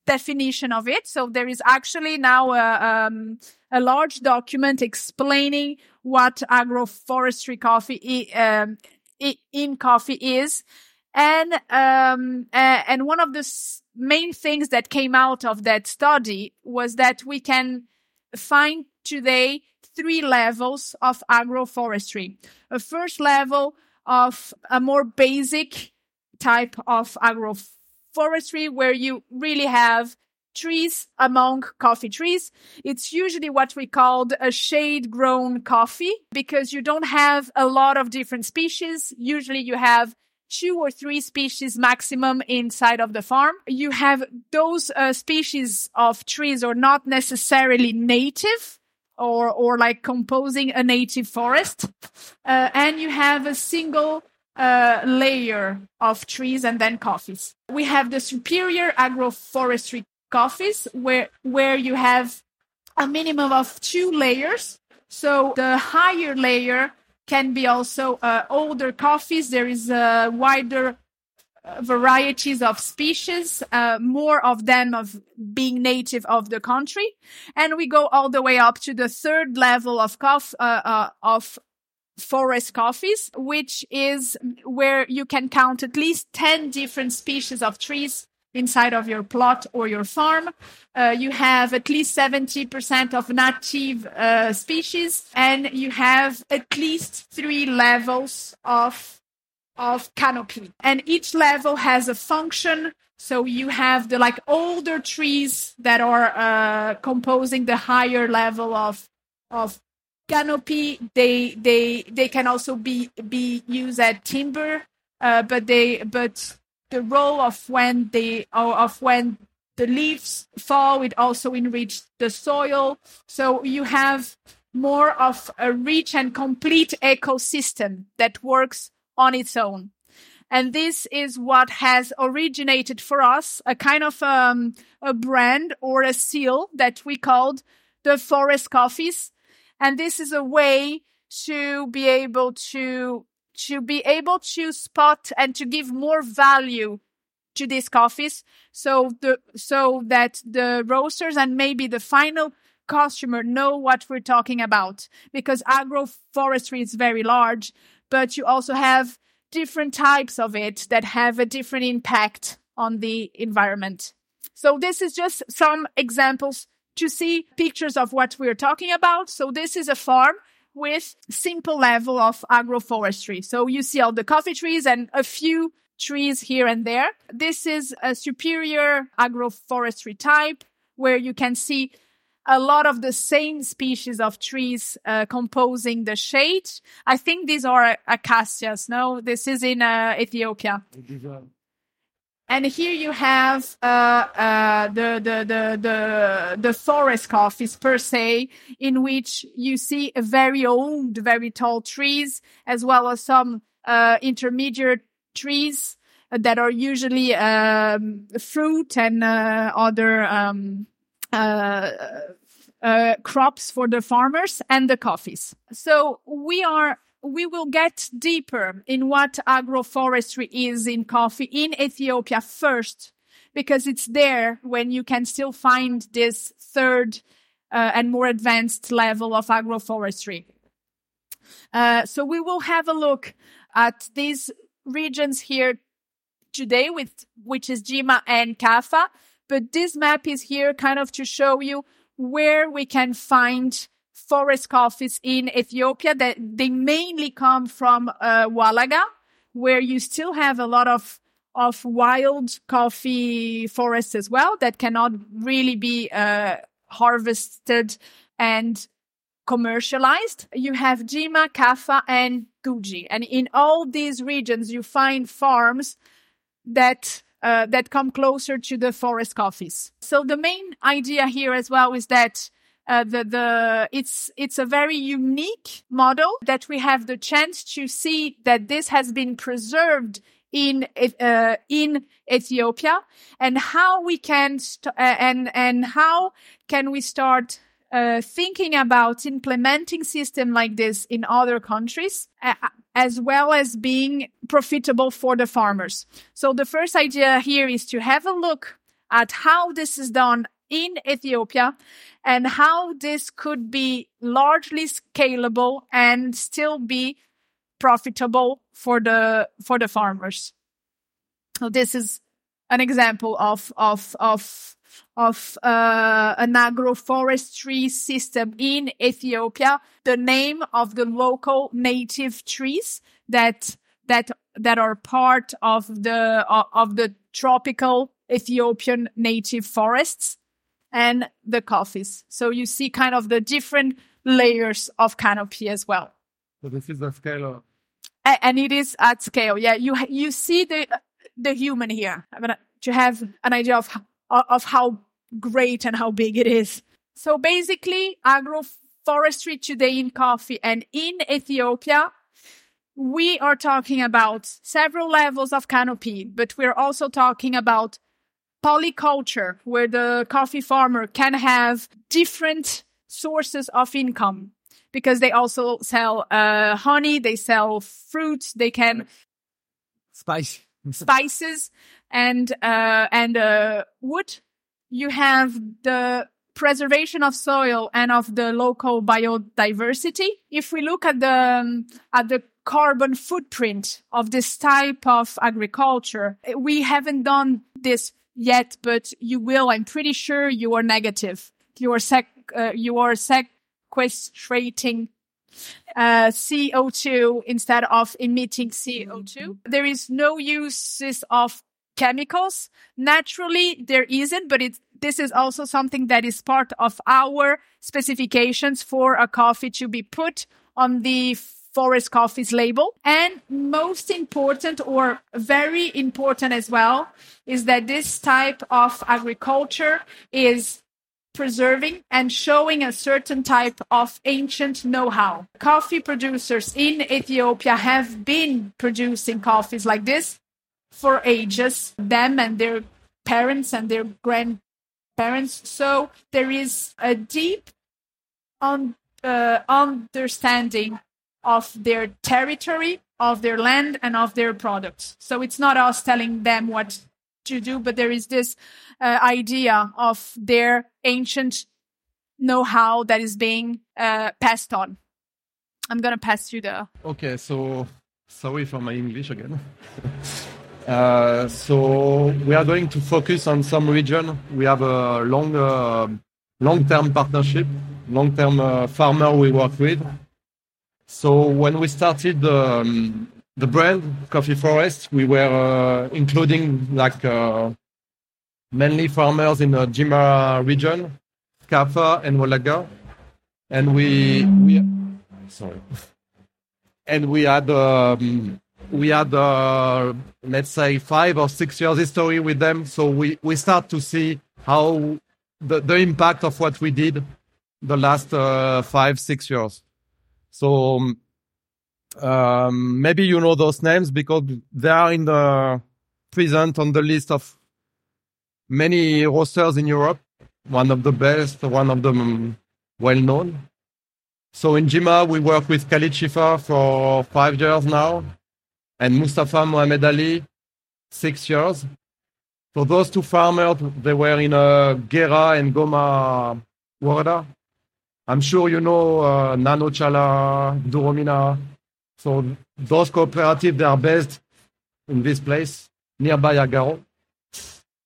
definition of it. So there is actually now a, um, a large document explaining what agroforestry coffee um, in coffee is. And, um, and one of the main things that came out of that study was that we can find today three levels of agroforestry. A first level of a more basic type of agroforestry where you really have trees among coffee trees. It's usually what we called a shade grown coffee because you don't have a lot of different species. Usually you have two or three species maximum inside of the farm. You have those uh, species of trees are not necessarily native or or like composing a native forest, uh, and you have a single uh, layer of trees and then coffees. We have the superior agroforestry coffees where where you have a minimum of two layers. So the higher layer can be also uh, older coffees. There is a wider varieties of species, uh, more of them of being native of the country. And we go all the way up to the third level of coffee, uh, uh, of forest coffees, which is where you can count at least 10 different species of trees inside of your plot or your farm. Uh, you have at least 70% of native uh, species and you have at least three levels of of canopy and each level has a function so you have the like older trees that are uh, composing the higher level of of canopy they they they can also be be used as timber uh, but they but the role of when they of when the leaves fall it also enrich the soil so you have more of a rich and complete ecosystem that works on its own. And this is what has originated for us a kind of um, a brand or a seal that we called the forest coffees. And this is a way to be able to to be able to spot and to give more value to these coffees so the so that the roasters and maybe the final customer know what we're talking about because agroforestry is very large but you also have different types of it that have a different impact on the environment. So this is just some examples to see pictures of what we're talking about. So this is a farm with simple level of agroforestry. So you see all the coffee trees and a few trees here and there. This is a superior agroforestry type where you can see a lot of the same species of trees uh, composing the shade. I think these are acacias. No, this is in uh, Ethiopia. And here you have uh, uh, the, the, the, the, the forest coffees per se, in which you see very old, very tall trees, as well as some uh, intermediate trees that are usually um, fruit and uh, other um, uh, uh, crops for the farmers and the coffees. So we are we will get deeper in what agroforestry is in coffee in Ethiopia first, because it's there when you can still find this third uh, and more advanced level of agroforestry. Uh, so we will have a look at these regions here today with, which is Jimma and Kafa, But this map is here kind of to show you where we can find forest coffees in Ethiopia that they mainly come from uh, Walaga, where you still have a lot of of wild coffee forests as well that cannot really be uh, harvested and commercialized. You have Jima, Kaffa, and Guji. And in all these regions, you find farms that uh, that come closer to the forest coffees. So the main idea here as well is that uh, the the it's it's a very unique model that we have the chance to see that this has been preserved in uh, in Ethiopia and how we can st- uh, and and how can we start uh, thinking about implementing system like this in other countries uh, as well as being profitable for the farmers. So the first idea here is to have a look at how this is done in Ethiopia and how this could be largely scalable and still be profitable for the for the farmers. So this is an example of of of of uh, an agroforestry system in Ethiopia. The name of the local native trees that that that are part of the of the tropical Ethiopian native forests and the coffees. So you see kind of the different layers of canopy as well. So this is the scale of and it is at scale. Yeah, you you see the the human here. I mean, to have an idea of of how great and how big it is. So basically, agroforestry today in coffee and in Ethiopia, we are talking about several levels of canopy, but we're also talking about polyculture, where the coffee farmer can have different sources of income because they also sell uh, honey, they sell fruits, they can spice spices and uh, and uh, wood. You have the preservation of soil and of the local biodiversity. If we look at the um, at the carbon footprint of this type of agriculture, we haven't done this yet, but you will. I'm pretty sure you are negative. You are sec, uh, you are sequestrating uh, CO2 instead of emitting CO2. There is no uses of chemicals. Naturally, there isn't, but this is also something that is part of our specifications for a coffee to be put on the forest coffees label. And most important or very important as well is that this type of agriculture is preserving and showing a certain type of ancient know-how. Coffee producers in Ethiopia have been producing coffees like this for ages, them and their parents and their grandparents. So there is a deep un- uh, understanding of their territory, of their land, and of their products. So it's not us telling them what to do, but there is this uh, idea of their ancient know-how that is being uh, passed on. I'm gonna pass you the. Okay, so sorry for my English again. uh, so we are going to focus on some region. We have a long, uh, long-term partnership, long-term uh, farmer we work with. So when we started um, the brand Coffee Forest, we were uh, including like uh, mainly farmers in the Jima region, Kaffa and Wolaga, and we we sorry, and we had um, we had uh, let's say five or six years history with them, so we we start to see how the the impact of what we did the last uh, five six years. So um, um, maybe you know those names because they are in the present on the list of many roasters in Europe. One of the best, one of them um, well known. So in Jima, we work with Khalid Shifa for five years now, and Mustafa Mohamed Ali, six years. So those two farmers, they were in uh, Gera and Goma Woreda. I'm sure you know uh, Nano Challa, Duromina, so those cooperatives, they are based in this place nearby Agaro.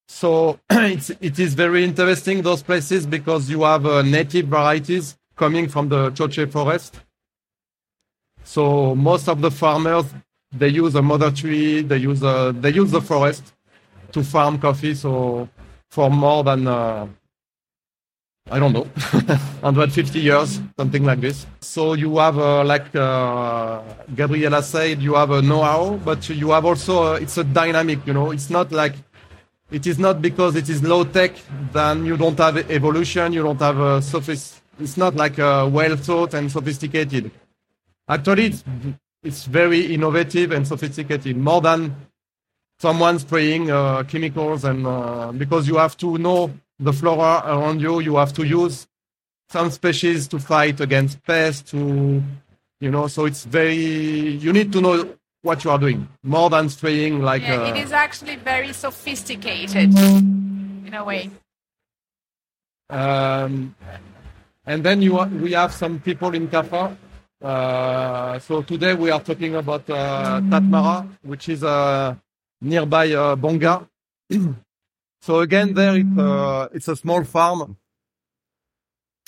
So it's, it is very interesting, those places, because you have uh, native varieties coming from the Choche forest. So most of the farmers, they use a mother tree, they use, a, they use the forest to farm coffee. So for more than uh, I don't know, 150 years, something like this. So you have, uh, like uh, Gabriela said, you have a know-how, but you have also, uh, it's a dynamic, you know, it's not like, it is not because it is low tech, then you don't have evolution, you don't have a sophist- it's not like uh, well thought and sophisticated. Actually, it's, it's very innovative and sophisticated, more than someone spraying uh, chemicals and uh, because you have to know the flora around you, you have to use some species to fight against pests, to you know. So it's very you need to know what you are doing more than spraying like. Yeah, uh, it is actually very sophisticated in a way. Um, and then you we have some people in Kafa. Uh, so today we are talking about uh, Tatmara, which is uh, nearby uh, Bonga. so again, there it, uh, it's a small farm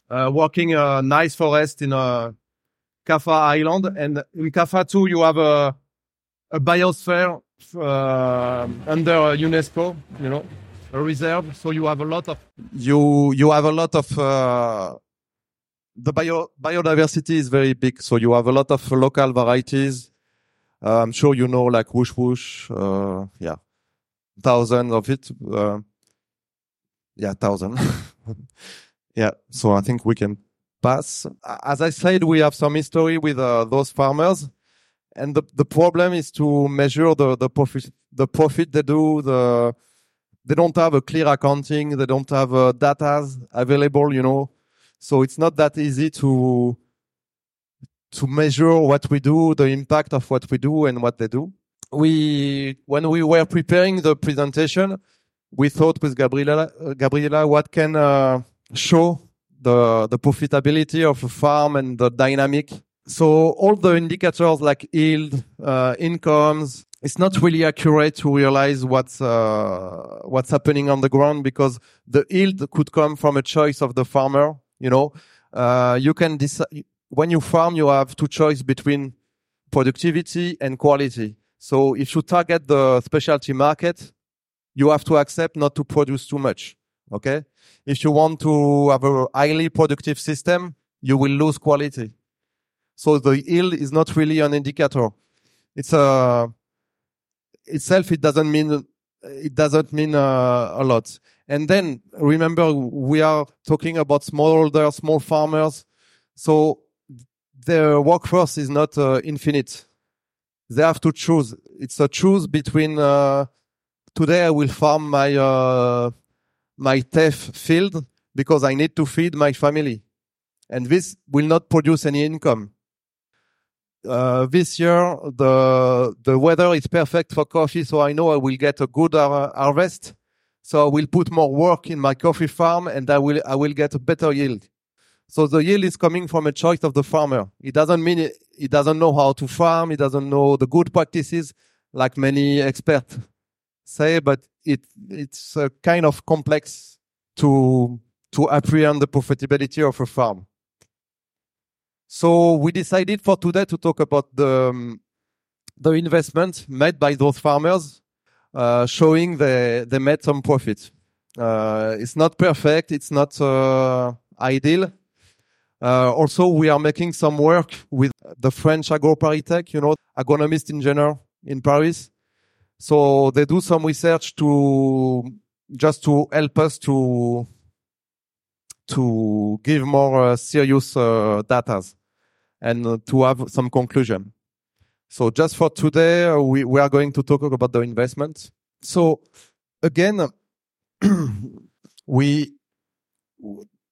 uh, working a nice forest in a Kafa Island, and in Kafa too you have a a biosphere uh, under UNESCO, you know, a reserve. So you have a lot of you you have a lot of uh, the bio biodiversity is very big. So you have a lot of local varieties. Uh, I'm sure you know like Wush Wush, uh, yeah, thousands of it. Uh, yeah, thousand. yeah. So I think we can pass. As I said, we have some history with uh, those farmers and the, the problem is to measure the, the profit the profit they do the they don't have a clear accounting they don't have uh, data available you know so it's not that easy to to measure what we do the impact of what we do and what they do we when we were preparing the presentation we thought with gabriela gabriela what can uh, show the the profitability of a farm and the dynamic so all the indicators like yield, uh, incomes, it's not really accurate to realize what's uh, what's happening on the ground because the yield could come from a choice of the farmer. You know, uh, you can decide when you farm, you have two choice between productivity and quality. So if you target the specialty market, you have to accept not to produce too much. Okay. If you want to have a highly productive system, you will lose quality. So the yield is not really an indicator. It's a itself. It doesn't mean it doesn't mean uh, a lot. And then remember, we are talking about smallholders, small farmers. So their workforce is not uh, infinite. They have to choose. It's a choose between. Uh, today I will farm my uh, my teff field because I need to feed my family, and this will not produce any income uh, this year the the weather is perfect for coffee, so I know I will get a good har- harvest. So I will put more work in my coffee farm, and I will I will get a better yield. So the yield is coming from a choice of the farmer. It doesn't mean it, he doesn't know how to farm. He doesn't know the good practices, like many experts say. But it it's a kind of complex to to apprehend the profitability of a farm. So we decided for today to talk about the um, the investment made by those farmers, uh, showing they they made some profit. Uh, it's not perfect. It's not uh, ideal. Uh, also, we are making some work with the French AgroParisTech, you know, agronomist engineer in Paris. So they do some research to just to help us to to give more uh, serious uh, data and uh, to have some conclusion. So just for today, uh, we, we are going to talk about the investment. So again, we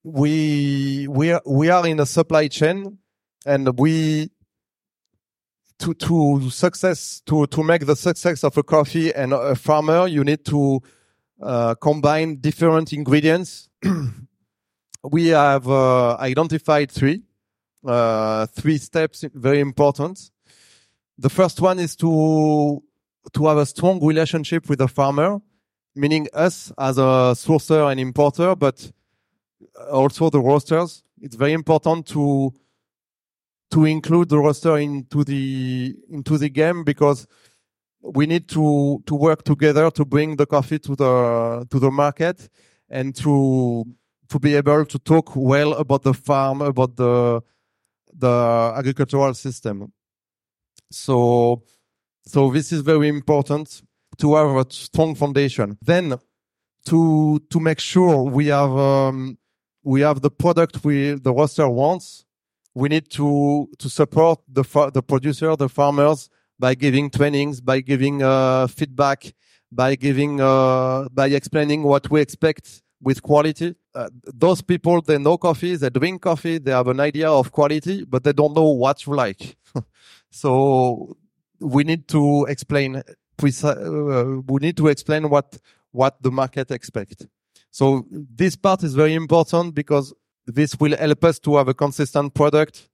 we we are, we are in a supply chain, and we to to success to to make the success of a coffee and a farmer, you need to uh, combine different ingredients. we have uh, identified three uh, three steps very important. The first one is to to have a strong relationship with the farmer, meaning us as a sourcer and importer, but also the roasters. It's very important to to include the roster into the into the game because we need to to work together to bring the coffee to the to the market and to to be able to talk well about the farm about the the agricultural system so so this is very important to have a strong foundation then to to make sure we have um, we have the product we the roster wants. We need to to support the the producer, the farmers by giving trainings, by giving uh, feedback, by giving uh, by explaining what we expect with quality. Uh, those people they know coffee, they drink coffee, they have an idea of quality, but they don't know what you like. so we need to explain. Uh, we need to explain what what the market expects. So this part is very important because this will help us to have a consistent product,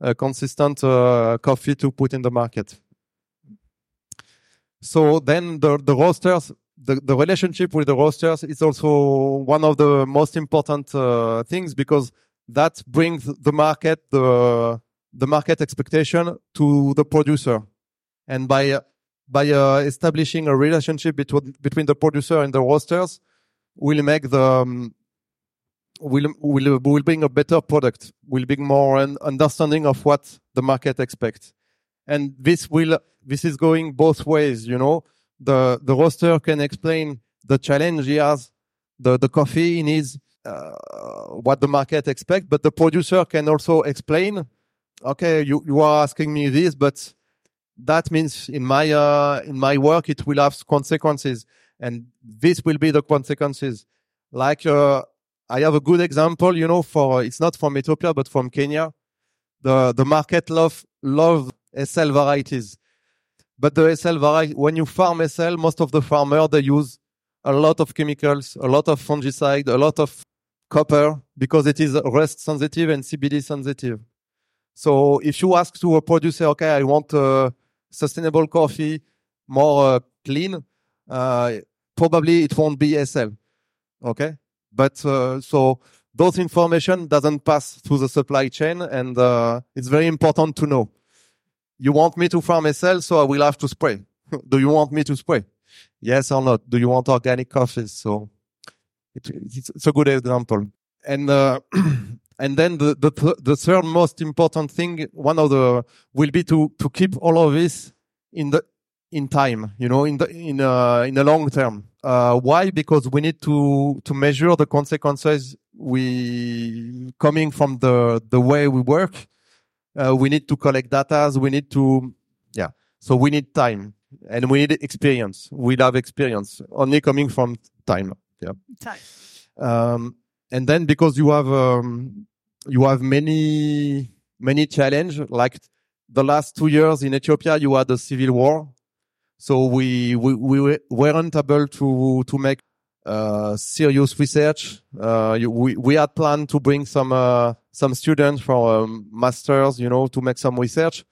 a consistent uh, coffee to put in the market. So then the, the roasters, the, the relationship with the roasters is also one of the most important uh, things because that brings the market, the, the market expectation to the producer. And by, by uh, establishing a relationship between, between the producer and the roasters, will make the um, will will will bring a better product. Will bring more an understanding of what the market expects, and this will this is going both ways. You know, the the roaster can explain the challenge he has, the the coffee he needs, uh, what the market expects, but the producer can also explain. Okay, you you are asking me this, but that means in my uh, in my work it will have consequences and this will be the consequences. Like uh, I have a good example, you know, for it's not from Ethiopia but from Kenya. The the market love love SL varieties, but the SL variety when you farm SL, most of the farmers they use a lot of chemicals, a lot of fungicide, a lot of copper because it is rust sensitive and CBD sensitive. So if you ask to a producer, okay, I want uh, sustainable coffee, more uh, clean, uh, probably it won't be SL. Okay. But, uh, so those information doesn't pass through the supply chain and, uh, it's very important to know. You want me to farm SL, so I will have to spray. Do you want me to spray? Yes or not? Do you want organic coffees? So it, it's, it's, a good example. And, uh, and then the, the, th- the third most important thing, one of the, will be to, to keep all of this in the, in time, you know, in the in a in a long term. Uh, why? Because we need to to measure the consequences we coming from the the way we work. Uh, we need to collect data. We need to, yeah. So we need time and we need experience. We have experience only coming from time. Yeah. Time. Um, and then because you have um, you have many many challenge like the last two years in Ethiopia, you had a civil war so we, we, we weren't able to, to make uh, serious research. Uh, we, we had planned to bring some, uh, some students from um, masters, you know, to make some research.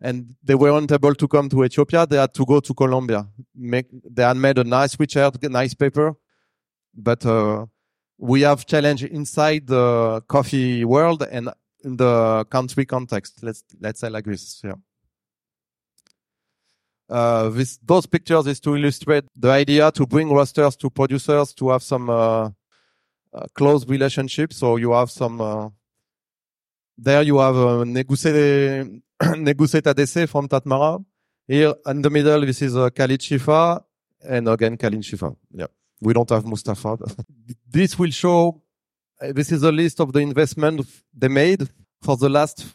And they weren't able to come to Ethiopia. They had to go to Colombia. Make, they had made a nice research, a nice paper. But, uh, we have challenge inside the coffee world and in the country context. Let's, let's say like this. Yeah. Uh, this, those pictures is to illustrate the idea to bring roasters to producers to have some uh, uh, close relationship. So you have some. Uh, there you have a Neguseta DC from Tatmara. Here in the middle, this is uh, Khalid Shifa, and again Khalid Shifa. Yeah, we don't have Mustafa. this will show. Uh, this is a list of the investment they made for the last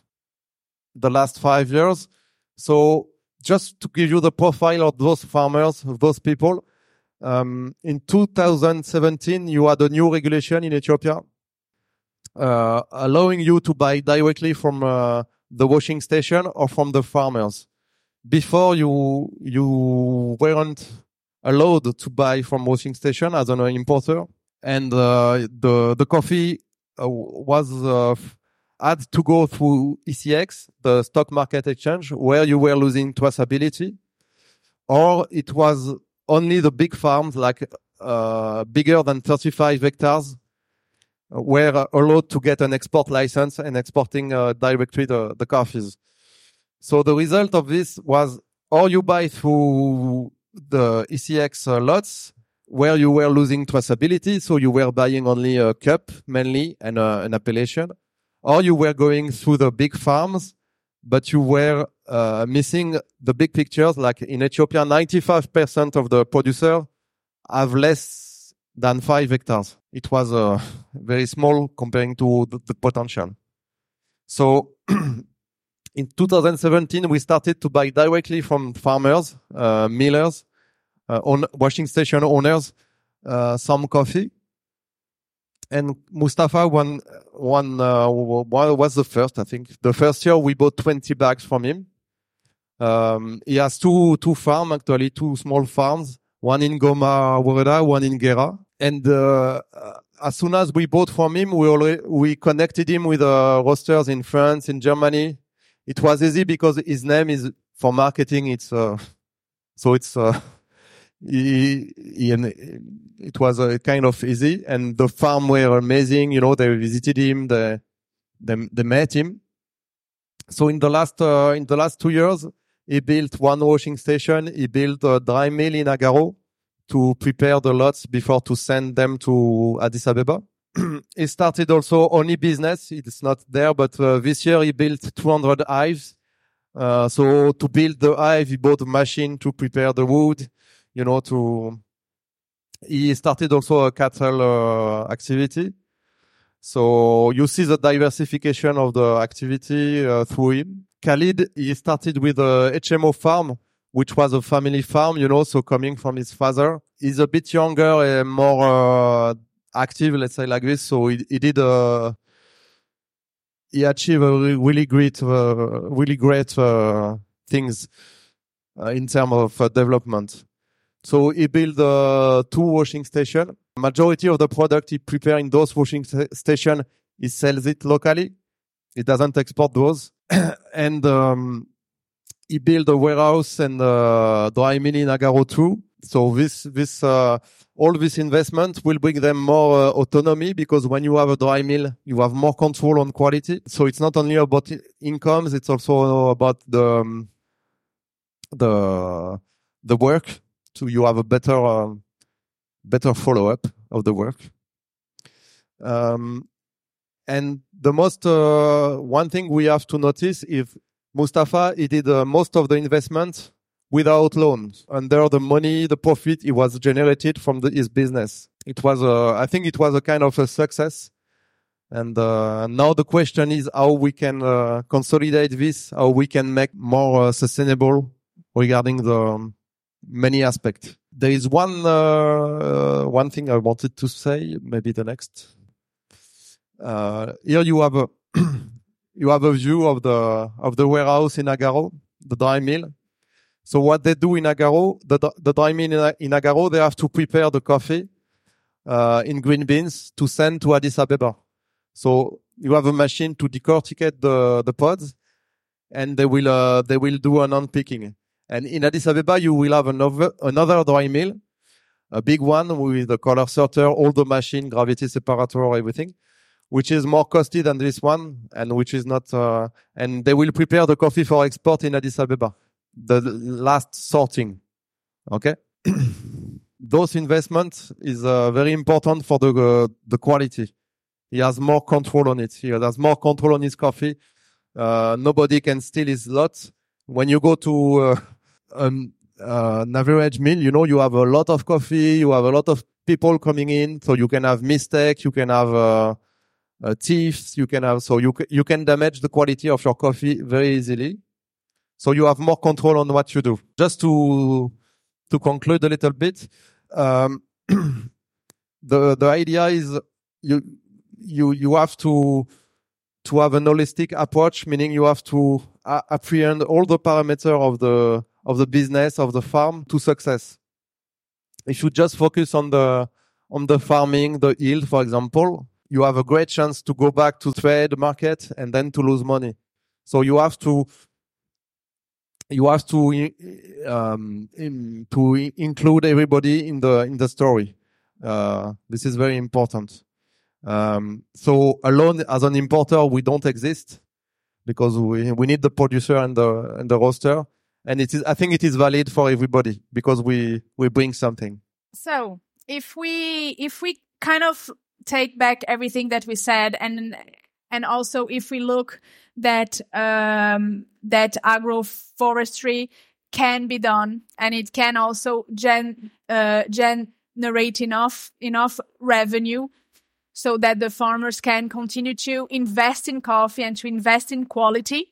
the last five years. So just to give you the profile of those farmers, of those people, um, in 2017, you had a new regulation in Ethiopia uh, allowing you to buy directly from uh, the washing station or from the farmers. Before you you weren't allowed to buy from washing station as an importer, and uh, the the coffee uh, was uh, had to go through ECX, the stock market exchange, where you were losing traceability, or it was only the big farms, like uh, bigger than 35 hectares, were allowed to get an export license and exporting uh, directly the, the coffees. So the result of this was, or you buy through the ECX uh, lots, where you were losing traceability, so you were buying only a cup mainly and uh, an appellation, or you were going through the big farms, but you were uh, missing the big pictures. Like in Ethiopia, 95% of the producers have less than five hectares. It was uh, very small comparing to the, the potential. So in 2017, we started to buy directly from farmers, uh, millers, uh, on washing station owners, uh, some coffee. And Mustafa one, one, uh, was the first, I think. The first year we bought 20 bags from him. Um, he has two, two farms, actually, two small farms, one in Goma, Woreda, one in Gera. And, uh, as soon as we bought from him, we already, we connected him with, uh, roasters in France, in Germany. It was easy because his name is for marketing. It's, uh, so it's, uh, he, he, it was a kind of easy and the farm were amazing. You know, they visited him, they, they, they met him. So in the last, uh, in the last two years, he built one washing station. He built a dry mill in Agaro to prepare the lots before to send them to Addis Ababa. he started also only business. It's not there, but uh, this year he built 200 hives. Uh, so to build the hive, he bought a machine to prepare the wood you know, to, he started also a cattle uh, activity. So you see the diversification of the activity uh, through him. Khalid, he started with a HMO farm, which was a family farm, you know, so coming from his father. He's a bit younger and more uh, active, let's say like this. So he, he did a, uh, he achieved a really great, uh, really great uh, things in terms of development. So he built uh, two washing station. Majority of the product he prepare in those washing stations. he sells it locally. He doesn't export those. and um, he built a warehouse and uh, dry mill in Agaro too. So this this uh, all this investment will bring them more uh, autonomy because when you have a dry mill, you have more control on quality. So it's not only about incomes; it's also about the um, the the work to you have a better um, better follow up of the work. Um, and the most uh, one thing we have to notice is Mustafa he did uh, most of the investment without loans. Under the money, the profit it was generated from the, his business. It was a, I think it was a kind of a success. And uh, now the question is how we can uh, consolidate this, how we can make more uh, sustainable regarding the um, many aspects. There is one uh, one thing I wanted to say. Maybe the next. Uh, here you have a you have a view of the of the warehouse in Agaro, the dry mill. So what they do in Agaro, the the dry mill in, in Agaro, they have to prepare the coffee uh, in green beans to send to Addis Ababa. So you have a machine to decorticate the the pods, and they will uh, they will do an unpicking. And in Addis Ababa, you will have another, another dry mill, a big one with the color sorter, all the machine, gravity separator, everything, which is more costly than this one and which is not, uh, and they will prepare the coffee for export in Addis Ababa. The last sorting. Okay. Those investments is uh, very important for the, uh, the quality. He has more control on it. He has more control on his coffee. Uh, nobody can steal his lot. When you go to uh, um, uh, an average meal, you know, you have a lot of coffee, you have a lot of people coming in, so you can have mistakes, you can have uh, uh, thieves, you can have, so you you can damage the quality of your coffee very easily. So you have more control on what you do. Just to to conclude a little bit, um, the the idea is you you you have to to have an holistic approach, meaning you have to uh, apprehend all the parameters of the of the business of the farm to success. If you just focus on the on the farming, the yield, for example, you have a great chance to go back to trade market and then to lose money. So you have to you have to um, in, to include everybody in the in the story. Uh, this is very important. Um, so alone as an importer, we don't exist because we we need the producer and the and the roaster and it is i think it is valid for everybody because we we bring something so if we if we kind of take back everything that we said and and also if we look that um that agroforestry can be done and it can also gen uh gen generate enough enough revenue so that the farmers can continue to invest in coffee and to invest in quality.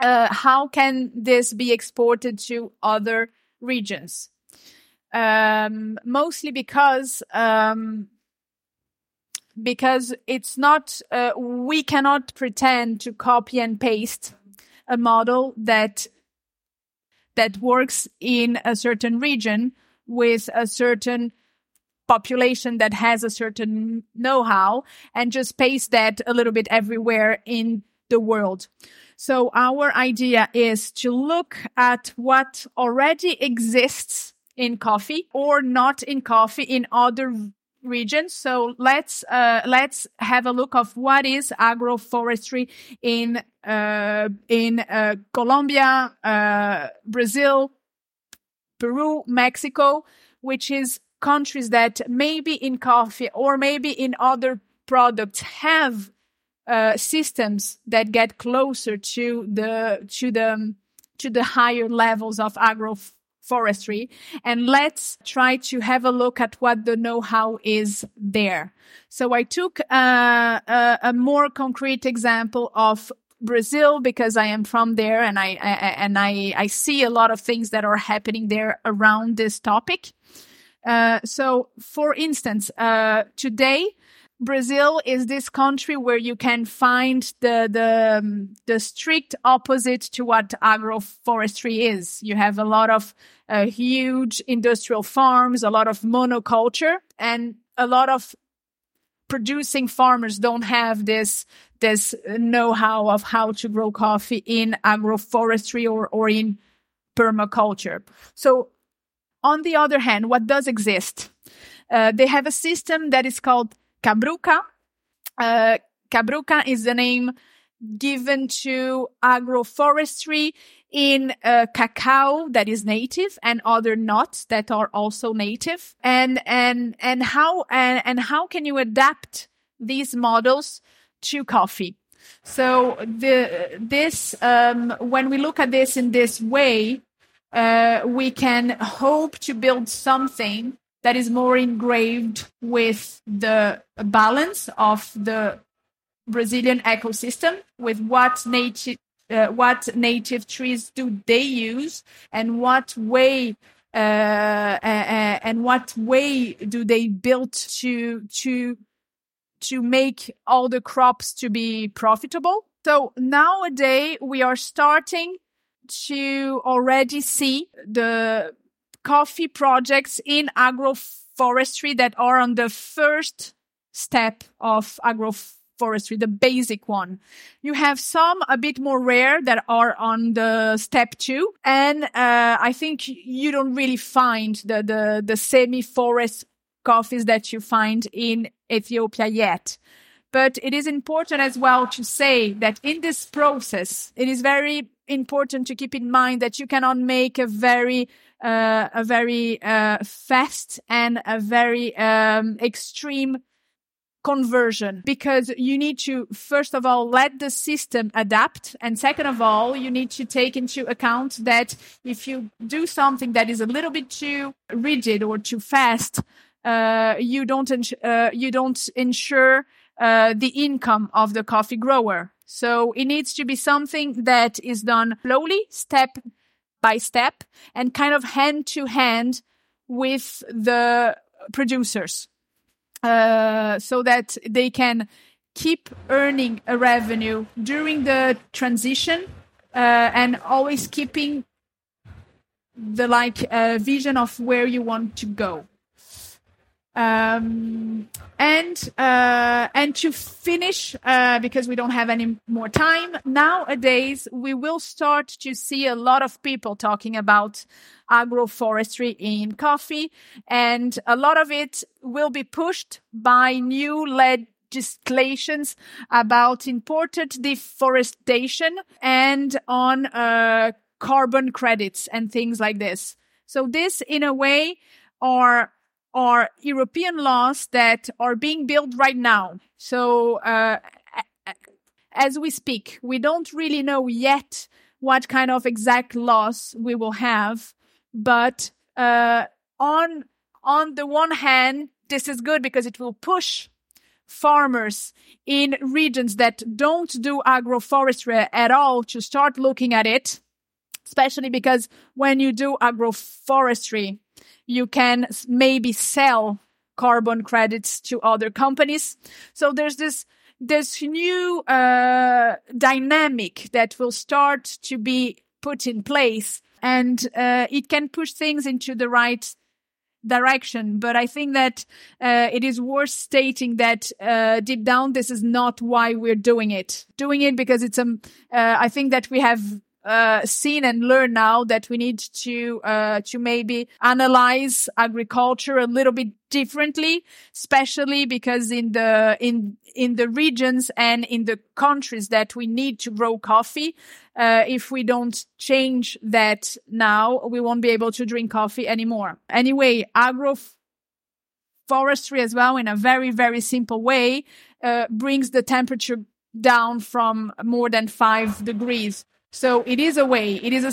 Uh, how can this be exported to other regions? Um, mostly because um, because it's not uh, we cannot pretend to copy and paste a model that that works in a certain region with a certain population that has a certain know-how and just paste that a little bit everywhere in the world. So our idea is to look at what already exists in coffee or not in coffee in other regions. So let's uh, let's have a look of what is agroforestry in uh, in uh, Colombia, uh, Brazil, Peru, Mexico, which is countries that maybe in coffee or maybe in other products have uh, systems that get closer to the to the to the higher levels of agroforestry and let's try to have a look at what the know-how is there so i took uh, a, a more concrete example of Brazil because I am from there and I, I, and I I see a lot of things that are happening there around this topic. Uh, so, for instance, uh, today Brazil is this country where you can find the the um, the strict opposite to what agroforestry is. You have a lot of uh, huge industrial farms, a lot of monoculture, and a lot of producing farmers don't have this this know-how of how to grow coffee in agroforestry or or in permaculture. So on the other hand, what does exist? Uh, they have a system that is called Cabruca. Uh, Cabruca is the name given to agroforestry in uh, cacao that is native and other nuts that are also native and and and how and, and how can you adapt these models to coffee so the this um, when we look at this in this way uh, we can hope to build something that is more engraved with the balance of the Brazilian ecosystem, with what native uh, what native trees do they use, and what way uh, uh, and what way do they build to to to make all the crops to be profitable. So nowadays we are starting to already see the coffee projects in agroforestry that are on the first step of agroforestry, the basic one. You have some a bit more rare that are on the step two. And, uh, I think you don't really find the, the, the semi-forest coffees that you find in Ethiopia yet. But it is important as well to say that in this process, it is very important to keep in mind that you cannot make a very uh, a very uh, fast and a very um, extreme conversion because you need to first of all let the system adapt and second of all you need to take into account that if you do something that is a little bit too rigid or too fast uh, you don't uh, you don't ensure uh, the income of the coffee grower. So it needs to be something that is done slowly, step by step, and kind of hand to hand with the producers, uh, so that they can keep earning a revenue during the transition uh, and always keeping the like uh, vision of where you want to go. Um, and uh, and to finish, uh, because we don't have any more time nowadays, we will start to see a lot of people talking about agroforestry in coffee, and a lot of it will be pushed by new legislations about imported deforestation and on uh, carbon credits and things like this. So this, in a way, are are European laws that are being built right now. So, uh, as we speak, we don't really know yet what kind of exact laws we will have, but uh, on on the one hand, this is good because it will push farmers in regions that don't do agroforestry at all to start looking at it, especially because when you do agroforestry, you can maybe sell carbon credits to other companies. So there's this this new uh, dynamic that will start to be put in place, and uh, it can push things into the right direction. But I think that uh, it is worth stating that uh, deep down, this is not why we're doing it. Doing it because it's um. Uh, I think that we have uh, seen and learned now that we need to uh, to maybe analyze agriculture a little bit differently, especially because in the in in the regions and in the countries that we need to grow coffee, uh, if we don't change that now, we won't be able to drink coffee anymore. Anyway, agro forestry as well, in a very very simple way, uh, brings the temperature down from more than five degrees so it is a way, it is a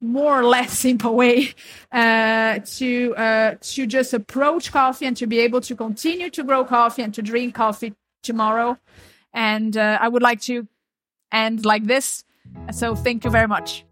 more or less simple way uh, to uh, to just approach coffee and to be able to continue to grow coffee and to drink coffee tomorrow. And uh, I would like to end like this. So thank you very much.